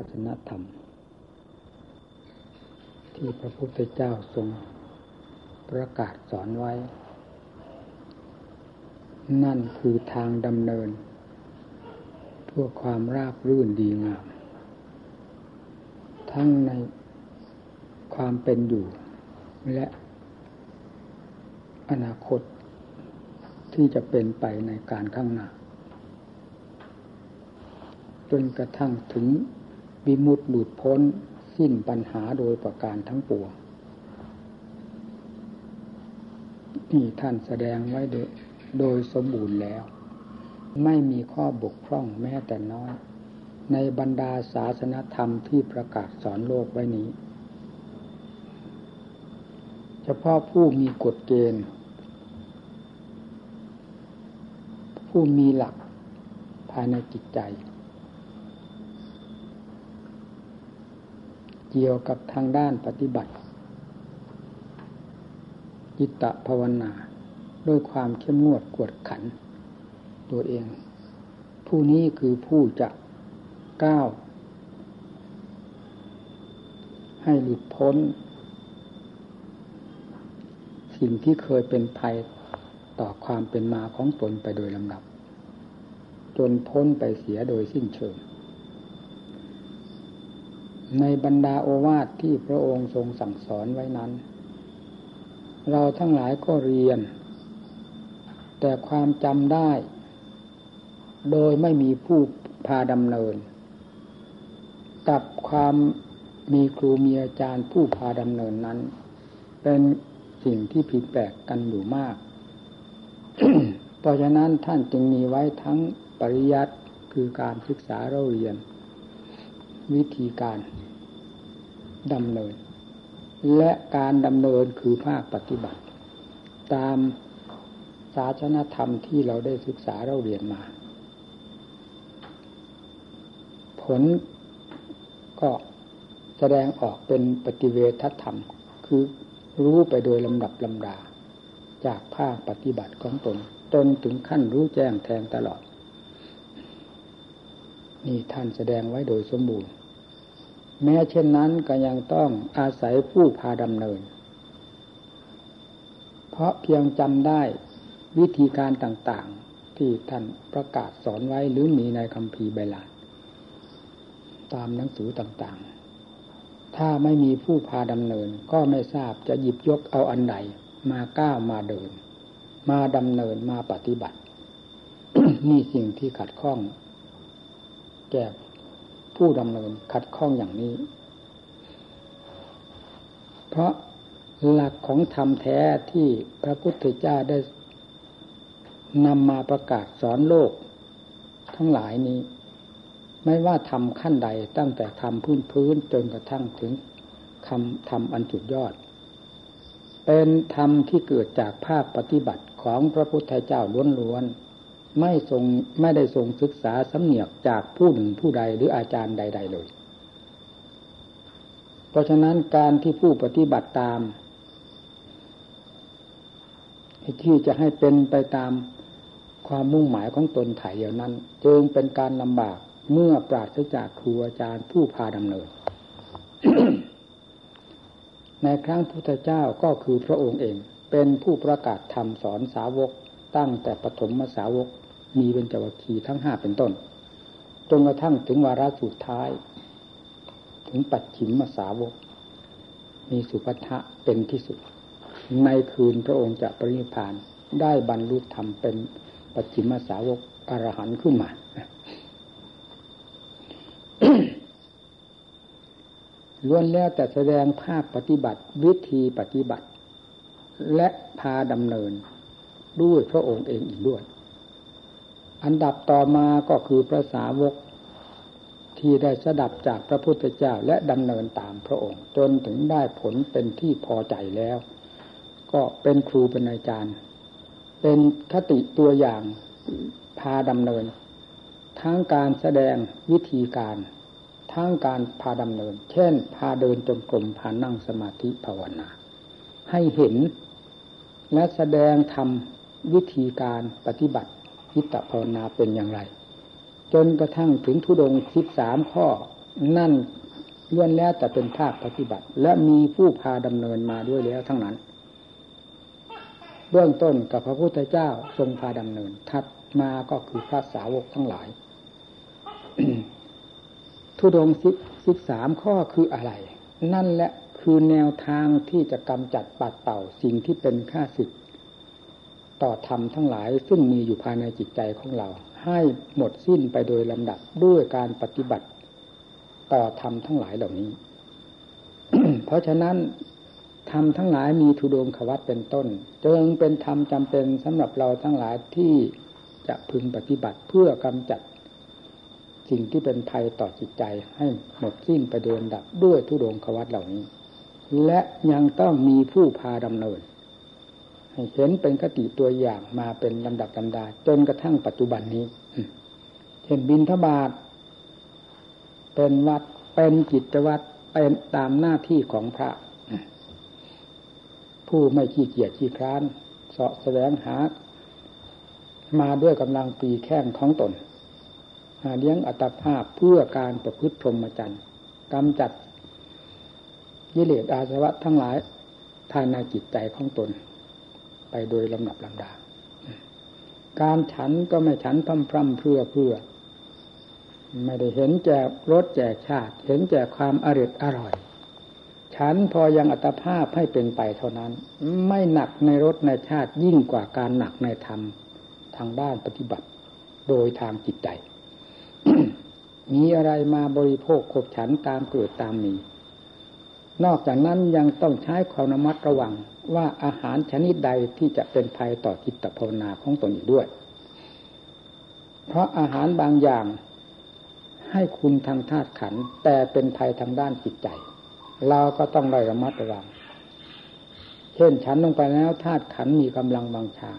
ศาสนธรรม ที่พระพุทธเจ้าทรงประกาศสอนไว้ นั่นคือทางดำเนิน เพื่อความราบรื่นดีงาม ทั้งในความเป็นอยู่ และอนาคตที่จะเป็นไปในการข้างหน้าจนกระทั่งถึง วิมุตติหลุดพ้นสิ้นปัญหาโดยประการทั้งปวงนี่ท่านแสดงไว้โดยสมบูรณ์แล้ว ไม่มีข้อบกพร่องแม้แต่น้อย ในบรรดาศาสนธรรมที่ประกาศสอนโลกไว้นี้ เฉพาะผู้มีกฎเกณฑ์ ผู้มีหลักภายในจิตใจ เกี่ยวกับทางด้านปฏิบัติจิตตภาวนาด้วยความเข้มงวดกวดขัน ตัวเอง ผู้นี้คือผู้จะก้าว ให้หลุดพ้น สิ่งที่เคยเป็นภัยต่อความเป็นมาของตนไปโดยลำดับ จนพ้นไปเสียโดยสิ้นเชิง ในบรรดาโอวาทที่พระองค์ทรงสั่งสอนไว้นั้น เราทั้งหลายก็เรียน แต่ความจำได้ โดยไม่มีผู้พาดำเนิน กับความมีครูมีอาจารย์ผู้พาดำเนินนั้น เป็นสิ่งที่ผิดแปลกกันอยู่มาก เพราะฉะนั้นท่านจึงมีไว้ทั้งปริยัติคือการศึกษาเราเรียน วิธีการดำเนิน และการดำเนินคือภาคปฏิบัติ ตามศาสนธรรมที่เราได้ศึกษาเราเรียนมา ผลก็แสดงออกเป็นปฏิเวทธรรม คือรู้ไปโดยลำดับลำดา จากภาคปฏิบัติของตนจนถึงขั้นรู้แจ้งแทงตลอด นี่ท่านแสดงไว้โดยสมบูรณ์ แม้เช่นนั้นก็ยังต้องอาศัยผู้พาดำเนิน เพราะเพียงจำได้วิธีการต่างๆ ที่ท่านประกาศสอนไว้หรือมีในคำพีใบลานตามหนังสือต่างๆ ถ้าไม่มีผู้พาดำเนิน ก็ไม่ทราบจะหยิบยกเอาอันใดมาก้าวมาเดิน มาดำเนินมาปฏิบัตินี่สิ่งที่ขัดข้อง แก่ผู้ ผู้ดำเนินขัดข้องอย่างนี้ เพราะหลักของธรรมแท้ที่พระพุทธเจ้าได้นำมาประกาศสอนโลก ทั้งหลายนี้ ไม่ว่าทำขั้นใดตั้งแต่ทำพื้นพื้นจนกระทั่งถึงคำทำอันจุดยอด เป็นธรรมที่เกิดจากภาคปฏิบัติของพระพุทธเจ้าล้วนๆ ไม่ทรงไม่ได้ทรงศึกษาสำเนียกจากผู้หนึ่งผู้ใดหรืออาจารย์ใด ๆ เลย เพราะฉะนั้นการที่ผู้ปฏิบัติตามที่จะให้เป็นไปตามความมุ่งหมายของตนถ่ายเดียวนั้น จึงเป็นการลำบากเมื่อปราศจากครูอาจารย์ผู้พาดำเนิน ในครั้งพุทธเจ้าก็คือพระองค์เอง เป็นผู้ประกาศธรรมสอนสาวก ตั้งแต่ปฐมสาวกมีเป็นจวัคคีทั้งห้าเป็นต้น จนกระทั่งถึงวาระสุดท้าย ถึงปัจฉิมมาสาวก มีสุภัทะเป็นที่สุด ในคืนพระองค์จะปรินิพานได้บรรลุธรรมเป็นปัจฉิมสาวกอรหันต์ขึ้นมา ล้วนแล้วแต่แสดงภาพปฏิบัติวิธีปฏิบัติ และพาดำเนิน ด้วยพระองค์เองอีกด้วย อันดับต่อมาก็คือพระสาวกที่ได้สดับจากพระพุทธเจ้าและดำเนินตามพระองค์ จนถึงได้ผลเป็นที่พอใจแล้ว ก็เป็นครูเป็นอาจารย์ เป็นคติตัวอย่างพาดำเนิน ทั้งการแสดงวิธีการ ทั้งการพาดำเนิน เช่น พาเดินจงกรมพานั่งสมาธิภาวนา ให้เห็นและแสดงทำ วิธีการปฏิบัติวิตภาวนาเป็นอย่างไร จนกระทั่งถึงทุดงสิบสามข้อ นั่นล้วนแล้วแต่เป็นภาคปฏิบัติ และมีผู้พาดำเนินมาด้วยแล้วทั้งนั้น เบื้องต้นกับพระพุทธเจ้าทรงพาดำเนิน ทัดมาก็คือพระสาวกทั้งหลาย ทุดงสิกสามข้อคืออะไร นั่นแหละคือแนวทางที่จะกำจัดปัดเป่าสิ่งที่เป็นข้าศึก ต่อธรรมทั้งหลายซึ่งมีอยู่ภายในจิตใจของเรา ให้หมดสิ้นไปโดยลำดับด้วยการปฏิบัติ ต่อธรรมทั้งหลายเหล่านี้ เพราะฉะนั้นธรรมทั้งหลายมีทุดงขวัตเป็นต้นจึงเป็นธรรมจำเป็นสำหรับเราทั้งหลายที่จะพึงปฏิบัติเพื่อกำจัด สิ่งที่เป็นภัยต่อจิตใจให้หมดสิ้นไปโดยลำดับด้วยทุดงขวัตเหล่านี้ และยังต้องมีผู้พาดำเนิน เห็นเป็นคติตัวอย่างมาเป็นลำดับลำดาจนกระทั่งปัจจุบันนี้เช่นบินทบาทเป็นวัดเป็นจิตวัดเป็นตามหน้าที่ของพระ ผู้ไม่ขี้เกียจขี้คร้านเสาะแสวงหา มาด้วยกำลังปีแข้งของตนหาเลี้ยงอัตภาพเพื่อการประพฤติพรหมจรรย์กำจัดยิเลสอาสวะทั้งหลายภายในจิตใจของตน ไปโดยลำดับลำดา การฉันก็ไม่ฉันพร่ำพร่ำเพื่อเพื่อ ไม่ได้เห็นแจกรสแจกชาติ เห็นแจกความอร่อยอร่อย ฉันพอยังอัตภาพให้เป็นไปเท่านั้น ไม่หนักในรสในชาติยิ่งกว่าการหนักในธรรมทางด้านปฏิบัติ โดยทางจิตใจมีอะไรมาบริโภคขบฉันตามเกิดตามมี นอกจากนั้นยังต้องใช้ความระมัดระวังว่าอาหารชนิดใดที่จะเป็นภัยต่อจิตภาวนาของตนอีกด้วย เพราะอาหารบางอย่างให้คุณทางธาตุขันแต่เป็นภัยทางด้านจิตใจ เราก็ต้องระมัดระวัง เช่นฉันลงไปแล้วธาตุขันมีกำลังบางชา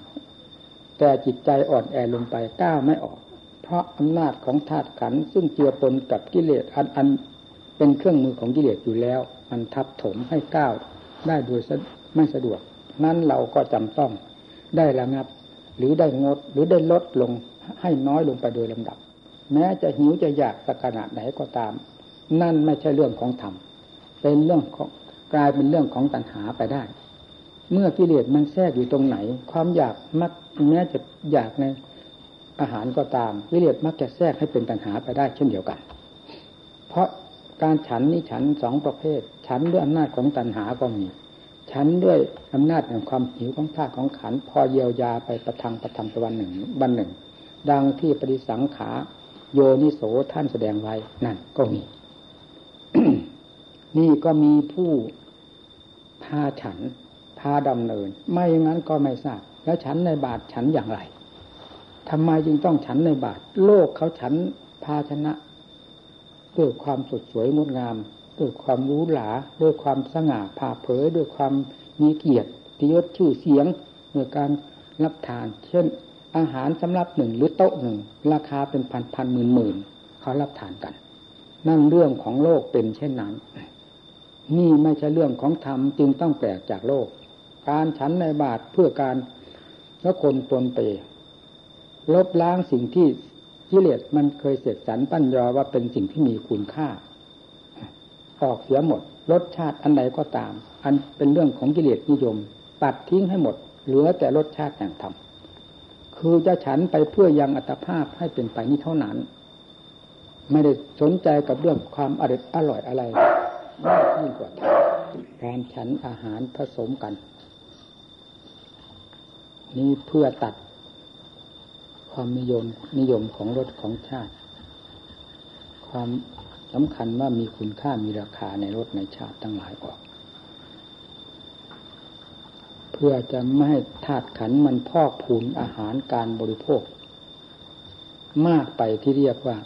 แต่จิตใจอ่อนแอลงไปก้าวไม่ออก เพราะอำนาจของธาตุขันซึ่งเจือปนกับกิเลสอันอัน เป็นเครื่องมือของกิเลสอยู่แล้ว มันทับถมให้ก้าวได้โดยไม่สะดวก นั้นเราก็จำต้องได้ระงับ หรือได้งดหรือได้ลดลงให้น้อยลงไปโดยลำดับ แม้จะหิวจะอยากสักขนาดไหนก็ตาม นั่นไม่ใช่เรื่องของธรรมเป็นเรื่องของกลายเป็นเรื่องของตัณหาไปได้ เมื่อกิเลสมันแทรกอยู่ตรงไหน ความอยากมักแม้จะอยากในอาหารก็ตามกิเลสมักจะแทรกให้เป็นตัณหาไปได้เช่นเดียวกัน เพราะ การฉันนี่ฉันสองประเภท ฉันด้วยอำนาจของตัณหาก็มี ฉันด้วยอำนาจแห่งความหิวของธาตุของขันพอเยียวยาไปประทังประทังตะวันหนึ่งวันหนึ่ง ดังที่ปฏิสังขาโยนิโสท่านแสดงไว้นั่นก็มี นี่ก็มีผู้พาฉัน พาดำเนิน ไม่อย่างนั้นก็ไม่ทราบ แล้วฉันในบาทฉันอย่างไรทำไมจึงต้องฉันในบาท โลกเขาฉันภาชนะ ด้วยความสดสวยงดงาม ด้วยความรู้หลา ด้วยความสง่าผ่าเผย ด้วยความมีเกียรติยศชื่อเสียงในการรับทาน เช่น อาหารสำหรับหนึ่งหรือโต๊ะหนึ่ง ราคาเป็นพันพันหมื่นหมื่นเขารับทานกัน นั่นเรื่องของโลกเป็นเช่นนั้น นี่ไม่ใช่เรื่องของธรรมจึงต้องแปลกจากโลก การฉันในบาทเพื่อการละคนปนเปลบล้างสิ่งที่ กิเลสมันเคยเสร็จสรรปั้นยอว่าเป็นสิ่งที่มีคุณค่า ออกเสียหมดรสชาติอันใดก็ตาม อันเป็นเรื่องของกิเลสนิยมตัดทิ้งให้หมด เหลือแต่รสชาติแห่งธรรมคือจะฉันไปเพื่อยังอัตภาพให้เป็นไปนี้เท่านั้น ไม่ได้สนใจกับเรื่องความอร่อยอร่อยอะไรมากยิ่งกว่าการฉันอาหารผสมกัน นี่เพื่อตัด ความนิยมนิยมของรสของชาติ ความสำคัญว่ามีคุณค่ามีราคาในรสในชาติทั้งหลายออก เพื่อจะไม่ให้ธาตุขันมันพอกพูนอาหารการบริโภค มากไปที่เรียกว่า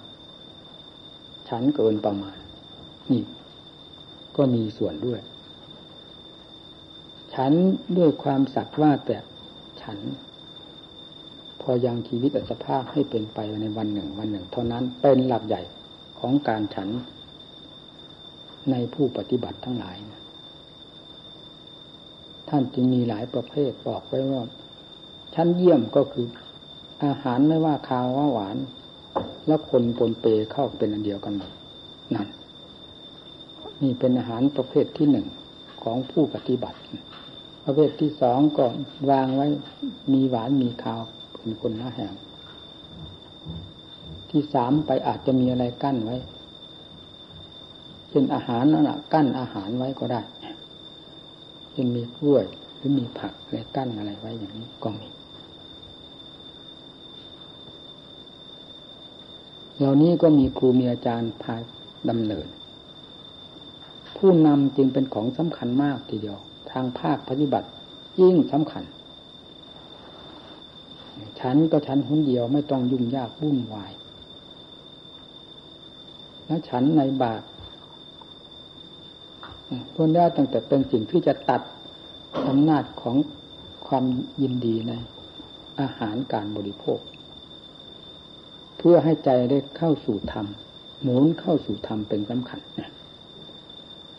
ฉันเกินประมาณ นี่ ก็มีส่วนด้วย ฉันด้วยความสักว่าแต่ฉัน พอยังชีวิตอัตภาพให้เป็นไปในวันหนึ่งวันหนึ่ง เท่านั้นเป็นหลักใหญ่ของการฉันในผู้ปฏิบัติทั้งหลายนะท่านจึงมีหลายประเภทบอกไว้ว่า ชั้นเยี่ยมก็คือ อาหารไม่ว่าคาวว่าหวาน แล้วคนปนเปเข้าเป็นอันเดียวกันหมดนั่นนี่เป็นอาหารประเภทที่หนึ่งของผู้ปฏิบัติ ประเภทที่สองก็วางไว้มีหวานมีข้าว เป็นคนหน้าแหงที่สามไปอาจจะมีอะไรกั้นไว้ เช่นอาหารนั่นแหะกั้นอาหารไว้ก็ได้เช่นมีกล้วยหรือมีผักอะไรกั้นอะไรไว้อย่างนี้ก็มีเหล่านี้ก็มีครูมีอาจารย์พาดำเนิน ผู้นำจึงเป็นของสำคัญมากทีเดียว ทางภาคปฏิบัติยิ่งสำคัญ ฉันก็ฉันคนเดียวไม่ต้องยุ่งยากวุ่นวาย แล้วฉันในบาตพวกนี้ตั้งแต่เป็นสิ่งที่จะตัดอำนาจของความยินดีในอาหารการบริโภค เพื่อให้ใจได้เข้าสู่ธรรมหมุนเข้าสู่ธรรมเป็นสำคัญ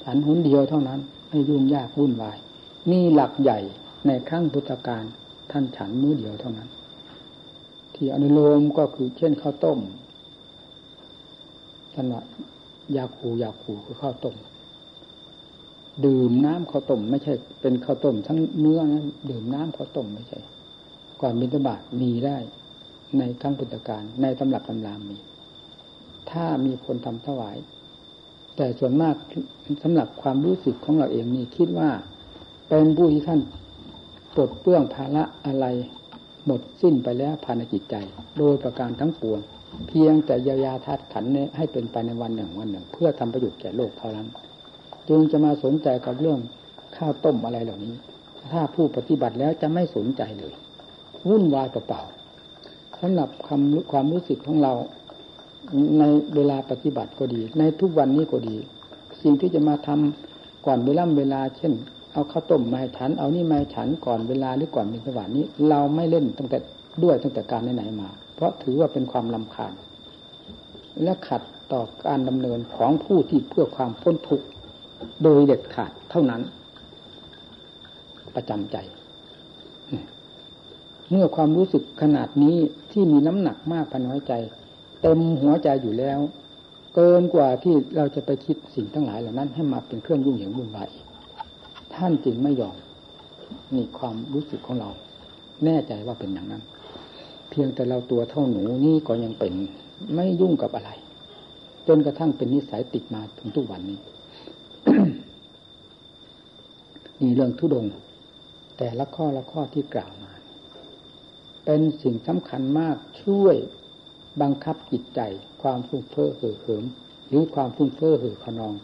ฉันหนเดียวเท่านั้นไม่ยุ่งยากวุ่นวายนี่หลักใหญ่ในครั้งพุทธกาลท่านฉันมื้อเดียวเท่านั้น ที่อนุโลมก็คือเช่นข้าวต้มท่านว่ายาคูยาคูคือข้าวต้ม ดื่มน้ำข้าวต้มไม่ใช่ เป็นข้าวต้มทั้งเนื้อนะดื่มน้ำข้าวต้มไม่ใช่ ก่อนบิณฑบาตมีได้ ในครั้งพุทธกาลในตำรับตำรามีถ้ามีคนทำถวาย แต่ส่วนมากสำหรับความรู้สึกของเราเองนี่คิดว่า เป็นผู้ที่ท่านปลดเปลื้องภาระอะไร หมดสิ้นไปแล้วภายในจิตใจ โดยประการทั้งปวง เพียงแต่เยียวยาธาตุขันนี้ให้เป็นไปในวันหนึ่งวันหนึ่ง เพื่อทำประโยชน์แก่โลกเท่านั้น จึงจะมาสนใจกับเรื่องข้าวต้มอะไรเหล่านี้ ถ้าผู้ปฏิบัติแล้วจะไม่สนใจเลย วุ่นวายเปล่าๆสำหรับความความรู้สึกของเราในเวลาปฏิบัติก็ดี ในทุกวันนี้ก็ดี สิ่งที่จะมาทำก่อนเวลาเวลา เช่น เอาข้าวต้มมาฉัน เอานี่มาฉันก่อนเวลาหรือก่อนมิสวานี้ เราไม่เล่นตั้งแต่ด้วยตั้งแต่การไหนมา เพราะถือว่าเป็นความลำคาญ และขัดต่อการดำเนินของผู้ที่เพื่อความพ้นทุกข์โดยเด็ดขาดเท่านั้น ประจำใจ เมื่อความรู้สึกขนาดนี้ที่มีน้ำหนักมากภายในหัวใจ เต็มหัวใจอยู่แล้ว เกินกว่าที่เราจะไปคิดสิ่งทั้งหลายเหล่านั้น ให้มาเป็นเครื่องยุ่งเหยิงวุ่นวาย ท่านจึงไม่ยอมนี่ความรู้สึกของเรา แน่ใจว่าเป็นอย่างนั้น เพียงแต่เราตัวเท่าหนูนี่ก็ยังเป็น ไม่ยุ่งกับอะไร จนกระทั่งเป็นนิสัยติดมาถึงทุกวันนี้ นี่เรื่องทุดง แต่ละข้อละข้อที่กล่าวมา เป็นสิ่งสำคัญมากช่วยบังคับจิตใจ ความฟุ้งเฟ้อเห่อเหิมหรือความฟุ้งเฟ้อเห่อขนอง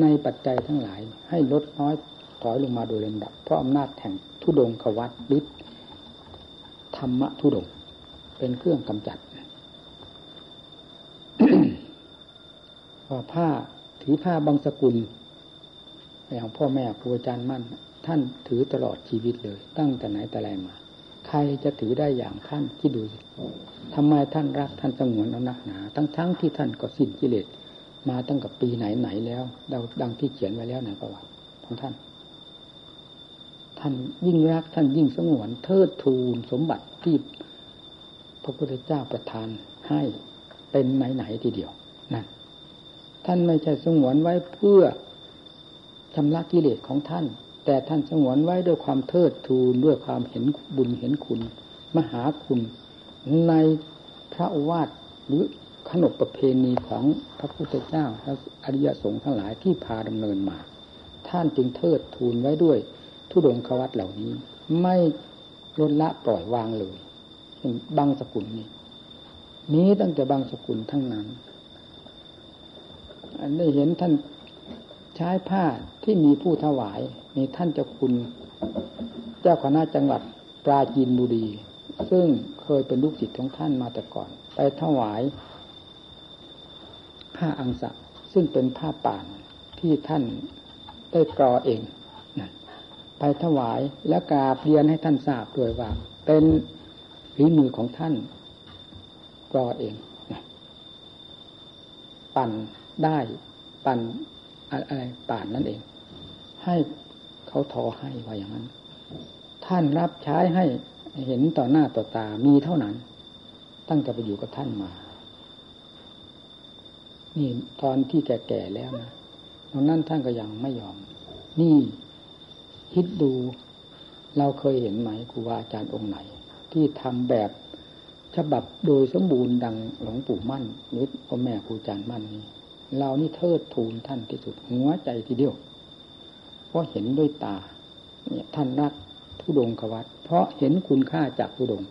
ในปัจจัยทั้งหลายให้ลดน้อย ถอยลงมาโดยลำดับ เพราะอำนาจแห่งทุดงขวัตฤทธิธรรมะทุดง เป็นเครื่องกำจัดว่าผ้าถือผ้าบางสกุลอย่างพ่อแม่ครูอาจารย์มั่น ท่านถือตลอดชีวิตเลย ตั้งแต่ไหนแต่ไรมา ใครจะถือได้อย่างท่านที่ดูสิทำไมท่านรักท่านสงวนเอานักหนา ทั้งทั้งที่ท่านก็สิ้นกิเลสมาตั้งกับปีไหนไหนแล้วดังที่เขียนไว้แล้วในประวัติของท่าน ท่านยิ่งรักท่านยิ่งสงวนเทิดทูนสมบัติที่พระพุทธเจ้าประทานให้เป็นไหนไหนทีเดียวนั่นท่านไม่ใช่สงวนไว้เพื่อชำระกิเลสของท่าน แต่ท่านสงวนไว้ด้วยความเทิดทูนด้วยความเห็นบุญเห็นคุณ มหาคุณ ในพระวาทหรือขนบประเพณีของพระพุทธเจ้าและอริยสงฆ์ทั้งหลายที่พาดำเนินมา ท่านจึงเทิดทูนไว้ด้วย ทุดงควัตเหล่านี้ ไม่ลดละปล่อยวางเลยบางสกุลนี้นี้ตั้งแต่บางสกุลทั้งนั้น อันได้เห็นท่านใช้ผ้าที่มีผู้ถวายมีท่านเจ้าคุณ เจ้าคณะจังหวัดปราจีนบุรี ซึ่งเคยเป็นลูกศิษย์ของท่านมาแต่ก่อน ไปถวาย ผ้าอังสะซึ่งเป็นผ้าป่านที่ท่านได้กรอเอง ไปถวายและกราบเรียนให้ท่านทราบด้วยว่า เป็นฝีมือของท่านกรอเองปั่นได้ปั่นอะไรป่านนั่นเอง ให้เขาทอให้ว่าอย่างนั้น ท่านรับใช้ให้เห็นต่อหน้าต่อตามีเท่านั้น ตั้งแต่ไปอยู่กับท่านมา นี่ตอนที่แก่ๆแล้วนะตรงนั้นท่านก็ยังไม่ยอม นี่ คิดดู เราเคยเห็นไหมครูบาอาจารย์องค์ไหน ที่ทำแบบฉบับโดยสมบูรณ์ดังหลวงปู่มั่นหรือพ่อแม่ครูอาจารย์มั่นนี้เรานี่เทิดทูนท่านที่สุดหัวใจทีเดียวเพราะเห็นด้วยตา เนี่ยท่านรักทุดงควัตเพราะเห็นคุณค่าจากทุดง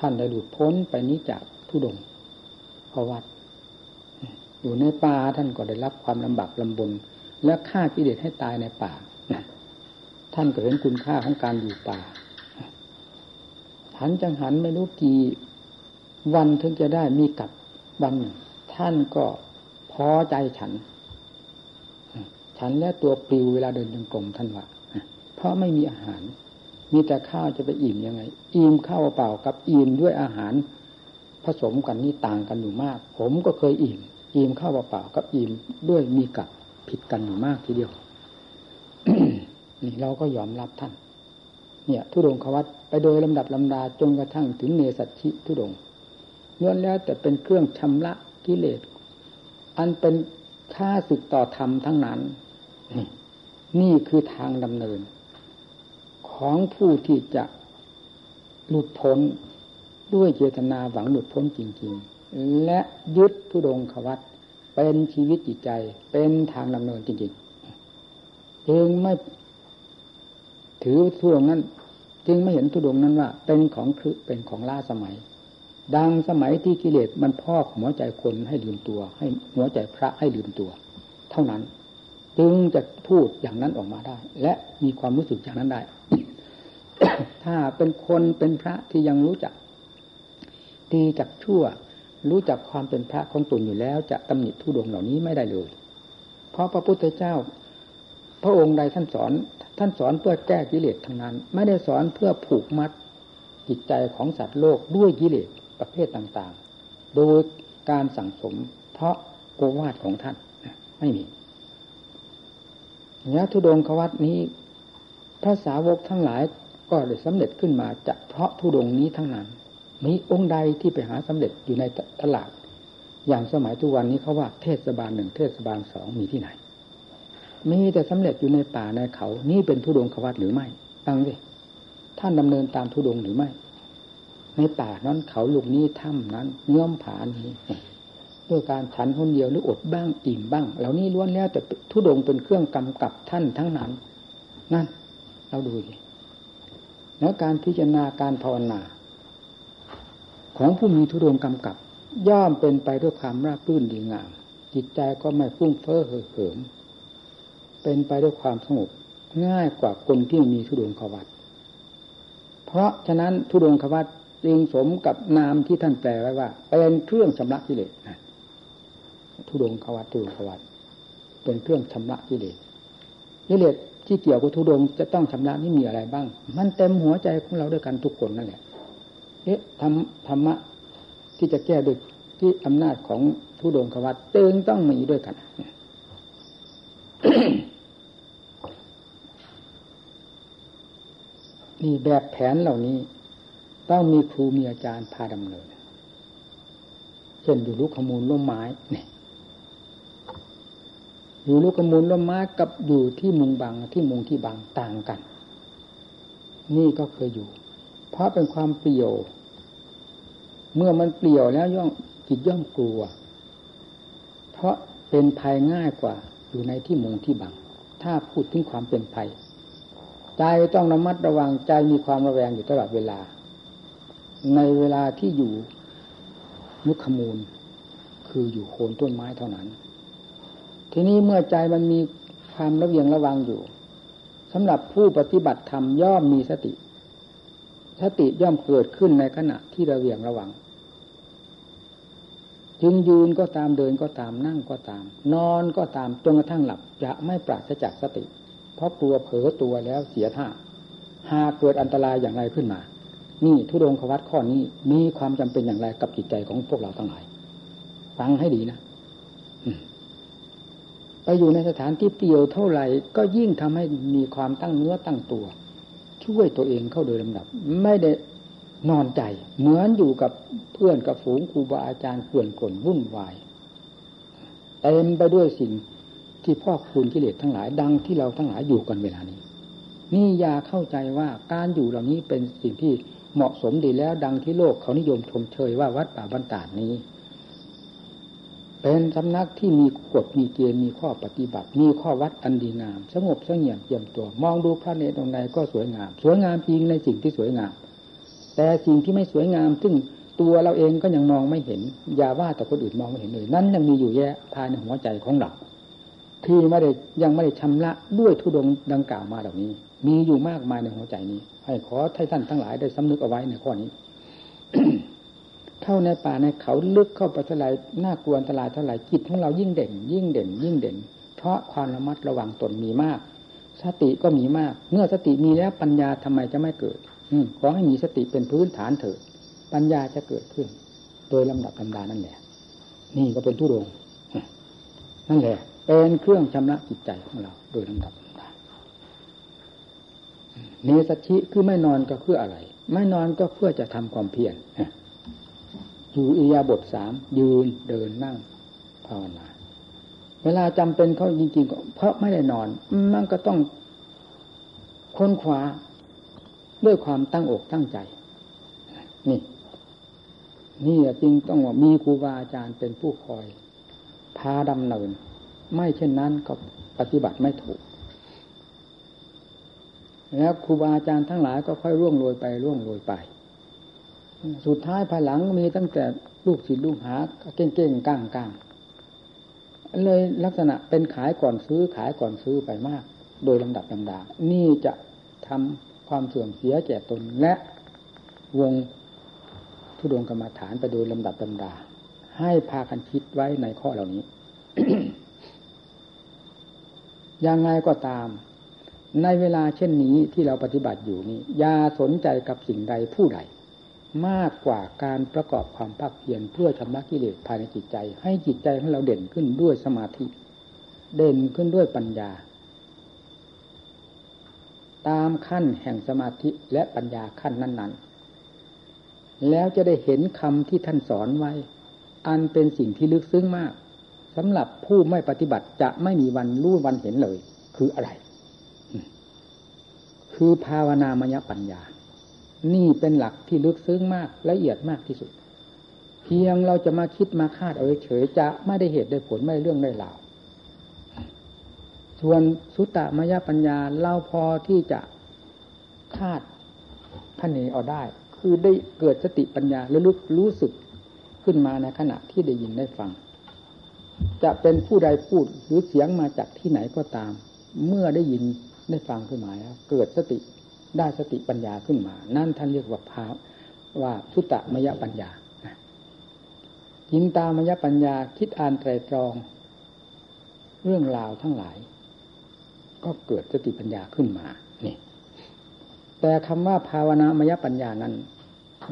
ท่านได้หลุดพ้นไปนี้จากทุดงควัตอยู่ในป่าท่านก็ได้รับความลำบากลำบน และฆ่ากิเลสให้ตายในป่า ท่านก็เห็นคุณค่าของการอยู่ป่า หันจังหันไม่รู้กี่วันถึงจะได้มีกับวันหนึ่งท่านก็พอใจฉัน ฉันและตัวปลิวเวลาเดินจงกรมท่านว่าเพราะไม่มีอาหาร มีแต่ข้าวจะไปอิ่มยังไง อิ่มข้าวเปล่ากับอิ่มด้วยอาหาร ผสมกันนี่ต่างกันอยู่มาก ผมก็เคยอิ่มอิ่มข้าวเปล่ากับอิ่มด้วยมีกับผิดกันอยู่มากทีเดียว นี่เราก็ยอมรับท่าน เนี่ยทุดงควัตไปโดยลำดับลำดาจนกระทั่งถึงเนสัชิทุดงล้วนแล้วแต่เป็นเครื่องชำระกิเลสอันเป็นค่าสึกต่อธรรมทั้งนั้น นี่นี่คือทางดำเนิน ของผู้ที่จะหลุดพ้นด้วยเจตนาหวังหลุดพ้นจริง ๆ และยึดทุดงควัตเป็นชีวิตจิตใจเป็นทางดำเนินจริงๆจึงไม่ ถือทุดงนั้น จึงไม่เห็นทุดงนั้นว่า เป็นของคือเป็นของล่าสมัย ดังสมัยที่กิเลสมันพอกหัวใจคนให้ลืมตัว ให้หัวใจพระให้ลืมตัว เท่านั้น จึงจะพูดอย่างนั้นออกมาได้ และมีความรู้สึกอย่างนั้นได้ ถ้าเป็นคนเป็นพระที่ยังรู้จักดีจักชั่วรู้จักความเป็นพระของตนอยู่แล้ว จะตำหนิทุดงเหล่านี้ไม่ได้เลย เพราะพระพุทธเจ้า พระองค์ใดท่านสอน ท่านสอนเพื่อแก้กิเลสทั้งนั้น ไม่ได้สอนเพื่อผูกมัดจิตใจของสัตว์โลกด้วยกิเลสประเภทต่างๆ โดยการสั่งสม เพราะโกวาทของท่านไม่มียะทุดงควัตนี้ พระสาวกทั้งหลายก็ได้สำเร็จขึ้นมาจากเพราะทุดงนี้ทั้งนั้น มีองค์ใดที่ไปหาสำเร็จอยู่ในตลาด อย่างสมัยทุกวันนี้เขาว่าเทศบาลหนึ่งเทศบาลสองมีที่ไหน มีแต่สำเร็จอยู่ในป่าในเขา นี่เป็นทุดงควัตหรือไม่ฟังสิท่านดำเนินตามทุดงหรือไม่ ในป่านั้นเขาลูกนี้ถ้ำนั้นเงื่อมผานี้ด้วยการฉันคนเดียวหรืออดบ้างอิ่มบ้าง เหล่านี้ล้วนแล้วแต่ทุดงเป็นเครื่องกำกับท่านทั้งนั้น นั่น เราดูสิแล้วการพิจารณาการภาวนา ของผู้มีทุดงกำกับ ย่อมเป็นไปด้วยความราบรื่นดีงาม จิตใจก็ไม่ฟุ้งเฟ้อเห่อเหิม เป็นไปด้วยความสงบง่ายกว่าคนที่มีทุดงควัตเพราะฉะนั้นทุดงควัตจึงสมกับนามที่ท่านแปลไว้ว่า เป็นเครื่องชำระกิเลสทุดงควัตทุดงควัตเป็นเครื่องชำระกิเลสกิเลสที่เกี่ยวกับทุดงจะต้องชำระนี่มีอะไรบ้าง มันเต็มหัวใจของเราด้วยกันทุกคนนั่นแหละ เอ๊ะธรรมธรรมะที่จะแก้ด้วยที่อำนาจของทุดงควัตจึงต้องมีด้วยกัน นี่แบบแผนเหล่านี้ ต้องมีครูมีอาจารย์พาดำเนินเช่นอยู่ลูกขมูลร่มไม้เนี่ยอยู่ลูกขมูลร่มไม้กับอยู่ที่มุงบังที่มุงที่บังต่างกัน นี่ก็เคยอยู่ เพราะเป็นความเปลี่ยว เมื่อมันเปลี่ยวแล้วย่อมจิตย่อมกลัว เพราะเป็นภัยง่ายกว่าอยู่ในที่มุงที่บังถ้าพูดถึงความเป็นภัย ใจต้องระมัดระวังใจมีความระแวงอยู่ตลอดเวลา ในเวลาที่อยู่มุขมูล คืออยู่โคนต้นไม้เท่านั้น ทีนี้เมื่อใจมันมีความระเวียงระวังอยู่สำหรับผู้ปฏิบัติธรรมย่อมมีสติ สติย่อมเกิดขึ้นในขณะที่ระเวียงระวัง จึงยืนก็ตามเดินก็ตามนั่งก็ตาม นอนก็ตามจนกระทั่งหลับจะไม่ปราศจากสติ เพราะกลัวเผลอตัวแล้วเสียท่า หากเกิดอันตรายอย่างไรขึ้นมา นี่ทุดงควัตข้อนี้มีความจำเป็นอย่างไรกับจิตใจของพวกเราทั้งหลาย ฟังให้ดีนะไปอยู่ในสถานที่เปลี่ยวเท่าไหร่ ก็ยิ่งทำให้มีความตั้งเนื้อตั้งตัว ช่วยตัวเองเข้าโดยลำดับ ไม่ได้นอนใจเหมือนอยู่กับเพื่อนกับฝูงครูบาอาจารย์เกลื่อนกลนวุ่นวายเต็มไปด้วยสิ่ง ที่พ่อคูณกิเลสทั้งหลายดังที่เราทั้งหลายอยู่กันเวลานี้ นี่อย่าเข้าใจว่าการอยู่เหล่านี้เป็นสิ่งที่เหมาะสมดีแล้วดังที่โลกเขานิยมชมเชยว่าวัดป่าบรรดานี้ เป็นสำนักที่มีกฎมีเกณฑ์มีข้อปฏิบัติ มีข้อวัดอันดีงาม สงบสงเงียมเยี่ยมตัว มองดูพระเนตรตรงใดก็สวยงาม สวยงามจริงในสิ่งที่สวยงาม แต่สิ่งที่ไม่สวยงามซึ่งตัวเราเองก็ยังมองไม่เห็น อย่าว่าแต่คนอื่นมองไม่เห็นเลย นั่นยังมีอยู่แยะภายในหัวใจของเรา ที่ไม่ได้ยังไม่ได้ชำระด้วยทุดงดังกล่าวมาเหล่านี้ มีอยู่มากมายในหัวใจนี้ ให้ขอให้ท่านทั้งหลายได้สำนึกเอาไว้ในข้อนี้เข้าในป่าในเขาลึกเข้าไปเท่าไรน่ากลัวอันตรายเท่าไรจิตของเรายิ่งเด่น ยิ่งเด่น ยิ่งเด่น เพราะความระมัดระวังตนมีมาก สติก็มีมาก เมื่อสติมีแล้วปัญญาทำไมจะไม่เกิด อืขอให้มีสติเป็นพื้นฐานเถิดปัญญาจะเกิดขึ้น โดยลำดับลำดานั่นแหละ นี่ก็เป็นทุดงนั่นแหละ เป็นเครื่องชำระจิตใจของเรา โดยลำดับลำดาเนสชิคือไม่นอนก็เพื่ออะไร ไม่นอนก็เพื่อจะทำความเพียรอยู่อิยาบทสามยืนเดินนั่งภาวนา เวลาจำเป็นเขาจริงๆเพราะไม่ได้นอน มันก็ต้องค้นคว้าด้วยความตั้งอกตั้งใจ นี่ นี่จริงต้องว่ามีครูบาอาจารย์เป็นผู้คอย พาดำเนิน ไม่เช่นนั้นก็ปฏิบัติไม่ถูก แล้วครูบาอาจารย์ทั้งหลายก็ค่อยร่วงโรยไปร่วงโรยไป สุดท้ายภายหลังมีตั้งแต่ลูกศิษย์ลูกหาเก่งๆก้างก้างเลยลักษณะเป็นขายก่อนซื้อขายก่อนซื้อไปมาก โดยลำดับลำดา นี่จะทำความเสื่อมเสียแก่ตนและวงทุดงกรรมฐานไปโดยลำดับลำดา ให้พากันคิดไว้ในข้อเหล่านี้ ยังไงก็ตาม ในเวลาเช่นนี้ที่เราปฏิบัติอยู่นี้อย่าสนใจกับสิ่งใดผู้ใด มากกว่าการประกอบความภาคเพียรเพื่อชำระกิเลสภายในจิตใจ ให้จิตใจของเราเด่นขึ้นด้วยสมาธิ เด่นขึ้นด้วยปัญญา ตามขั้นแห่งสมาธิและปัญญาขั้นนั้น ๆ แล้วจะได้เห็นคำที่ท่านสอนไว้ อันเป็นสิ่งที่ลึกซึ้งมาก สำหรับผู้ไม่ปฏิบัติจะไม่มีวันรู้วันเห็นเลย คืออะไร คือภาวนามยปัญญา นี่เป็นหลักที่ลึกซึ้งมากละเอียดมากที่สุด เพียงเราจะมาคิดมาคาดเอาเฉยจะไม่ได้เหตุได้ผลไม่ได้เรื่องได้ราวส่วนสุตตมยปัญญาเราพอที่จะคาดคะเนเอาได้ คือได้เกิดสติปัญญาและลึกรู้สึกขึ้นมาในขณะที่ได้ยินได้ฟัง จะเป็นผู้ใดพูดหรือเสียงมาจากที่ไหนก็ตาม เมื่อได้ยินได้ฟังขึ้นมาแล้วเกิดสติได้สติปัญญาขึ้นมา นั่นท่านเรียกว่าภาว่าสุตมยปัญญาจินตามยปัญญาคิดอ่านไตรตรอง เรื่องราวทั้งหลาย ก็เกิดสติปัญญาขึ้นมานี่แต่คำว่าภาวนามยปัญญานั้น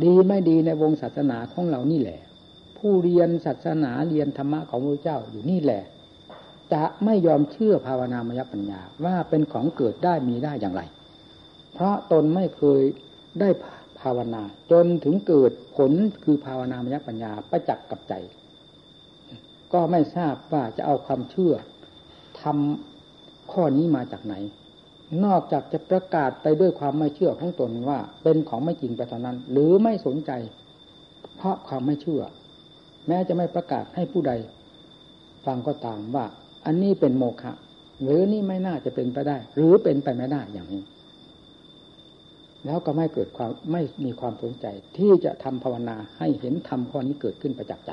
ดีไม่ดีในวงศาสนาของเรานี่แหละ ผู้เรียนศาสนาเรียนธรรมะของพระเจ้าอยู่นี่แหละ จะไม่ยอมเชื่อภาวนามยปัญญาว่าเป็นของเกิดได้มีได้อย่างไร เพราะตนไม่เคยได้ภาวนา จนถึงเกิดผลคือภาวนามยปัญญาประจักษ์กับใจ ก็ไม่ทราบว่าจะเอาความเชื่อทำข้อนี้มาจากไหน นอกจากจะประกาศไปด้วยความไม่เชื่อของตนว่าเป็นของไม่จริงไปเท่านั้น หรือไม่สนใจ เพราะความไม่เชื่อ แม้จะไม่ประกาศให้ผู้ใด ฟังก็ตามว่า อันนี้เป็นโมฆะหรือนี่ไม่น่าจะเป็นไปได้ หรือเป็นไปไม่ได้อย่างนี้ แล้วก็ไม่เกิดความไม่มีความสนใจ ที่จะทำภาวนาให้เห็นธรรมข้อนี้เกิดขึ้นประจักษ์ใจ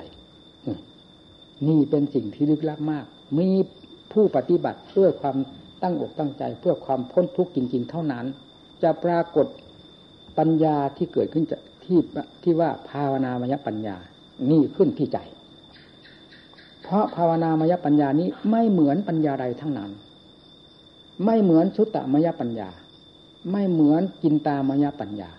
นี่เป็นสิ่งที่ลึกลับมาก มีผู้ปฏิบัติเพื่อความตั้งอกตั้งใจ เพื่อความพ้นทุกข์จริง ๆ เท่านั้น จะปรากฏปัญญาที่เกิดขึ้นจากที่ที่ว่าภาวนามยปัญญา นี่ขึ้นที่ใจ เพราะภาวนามยปัญญานี้ไม่เหมือนปัญญาใดทั้งนั้น ไม่เหมือนชุตตมยปัญญา ไม่เหมือนกินตามยปัญญา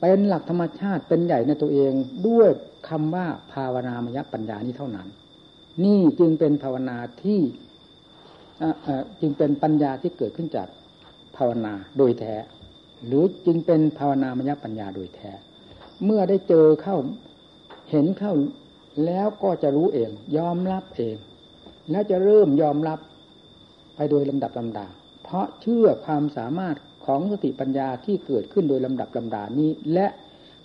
เป็นหลักธรรมชาติเป็นใหญ่ในตัวเองด้วยคำว่าภาวนามยปัญญานี้เท่านั้น นี่จึงเป็นภาวนาที่จึงเป็นปัญญาที่เกิดขึ้นจากภาวนาโดยแท้ หรือจึงเป็นภาวนามยปัญญาโดยแท้ เมื่อได้เจอเข้า เห็นเข้าแล้วก็จะรู้เอง ยอมรับเอง แล้วจะเริ่มยอมรับไปโดยลำดับลำดา เพราะเชื่อความสามารถของสติปัญญาที่เกิดขึ้นโดยลำดับลำดานี้ และ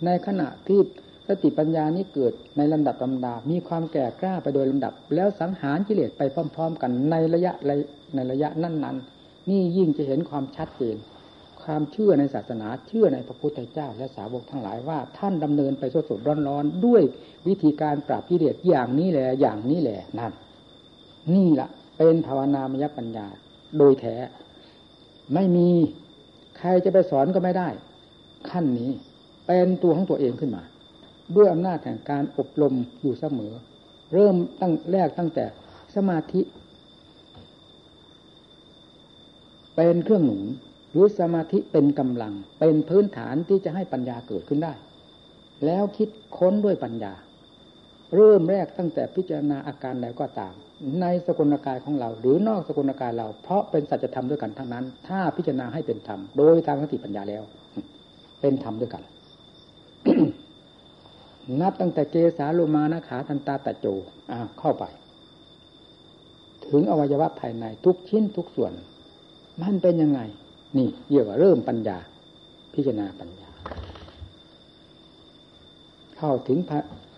ในขณะที่สติปัญญานี้เกิดในลำดับลำดา มีความแก่กล้าไปโดยลำดับ แล้วสังหารกิเลสไปพร้อม ๆ กันในระยะในระยะนั้นๆนี่ยิ่งจะเห็นความชัดเจน ความเชื่อในศาสนาเชื่อในพระพุทธเจ้า และสาวกทั้งหลายว่า ท่านดำเนินไปสดสดร้อนๆ ด้วยวิธีการปราบกิเลสอย่างนี้แหละอย่างนี้แหละนั่นนี่แหละเป็นภาวนามยปัญญา โดยแท้ ไม่มีใครจะไปสอนก็ไม่ได้ ขั้นนี้เป็นตัวของตัวเองขึ้นมา ด้วยอำนาจแห่งการอบรมอยู่เสมอ เริ่มตั้งแรกตั้งแต่สมาธิเป็นเครื่องหนุน รือสมาธิเป็นกำลัง เป็นพื้นฐานที่จะให้ปัญญาเกิดขึ้นได้ แล้วคิดค้นด้วยปัญญา เริ่มแรกตั้งแต่พิจารณาอาการใดก็ตาม ในสกุลกายของเรา หรือนอกสกุลกายเรา เพราะเป็นสัจธรรมด้วยกันทั้งนั้น ถ้าพิจารณาให้เป็นธรรมโดยทางสติปัญญาแล้ว เป็นธรรมด้วยกันนับตั้งแต่เกสาโลมานะขาทันตาตะโจอ่าเข้าไป ถึงอวัยวะภายในทุกชิ้นทุกส่วน มันเป็นยังไง นี่เรียกว่าเริ่มปัญญา พิจารณาปัญญา เข้าถึง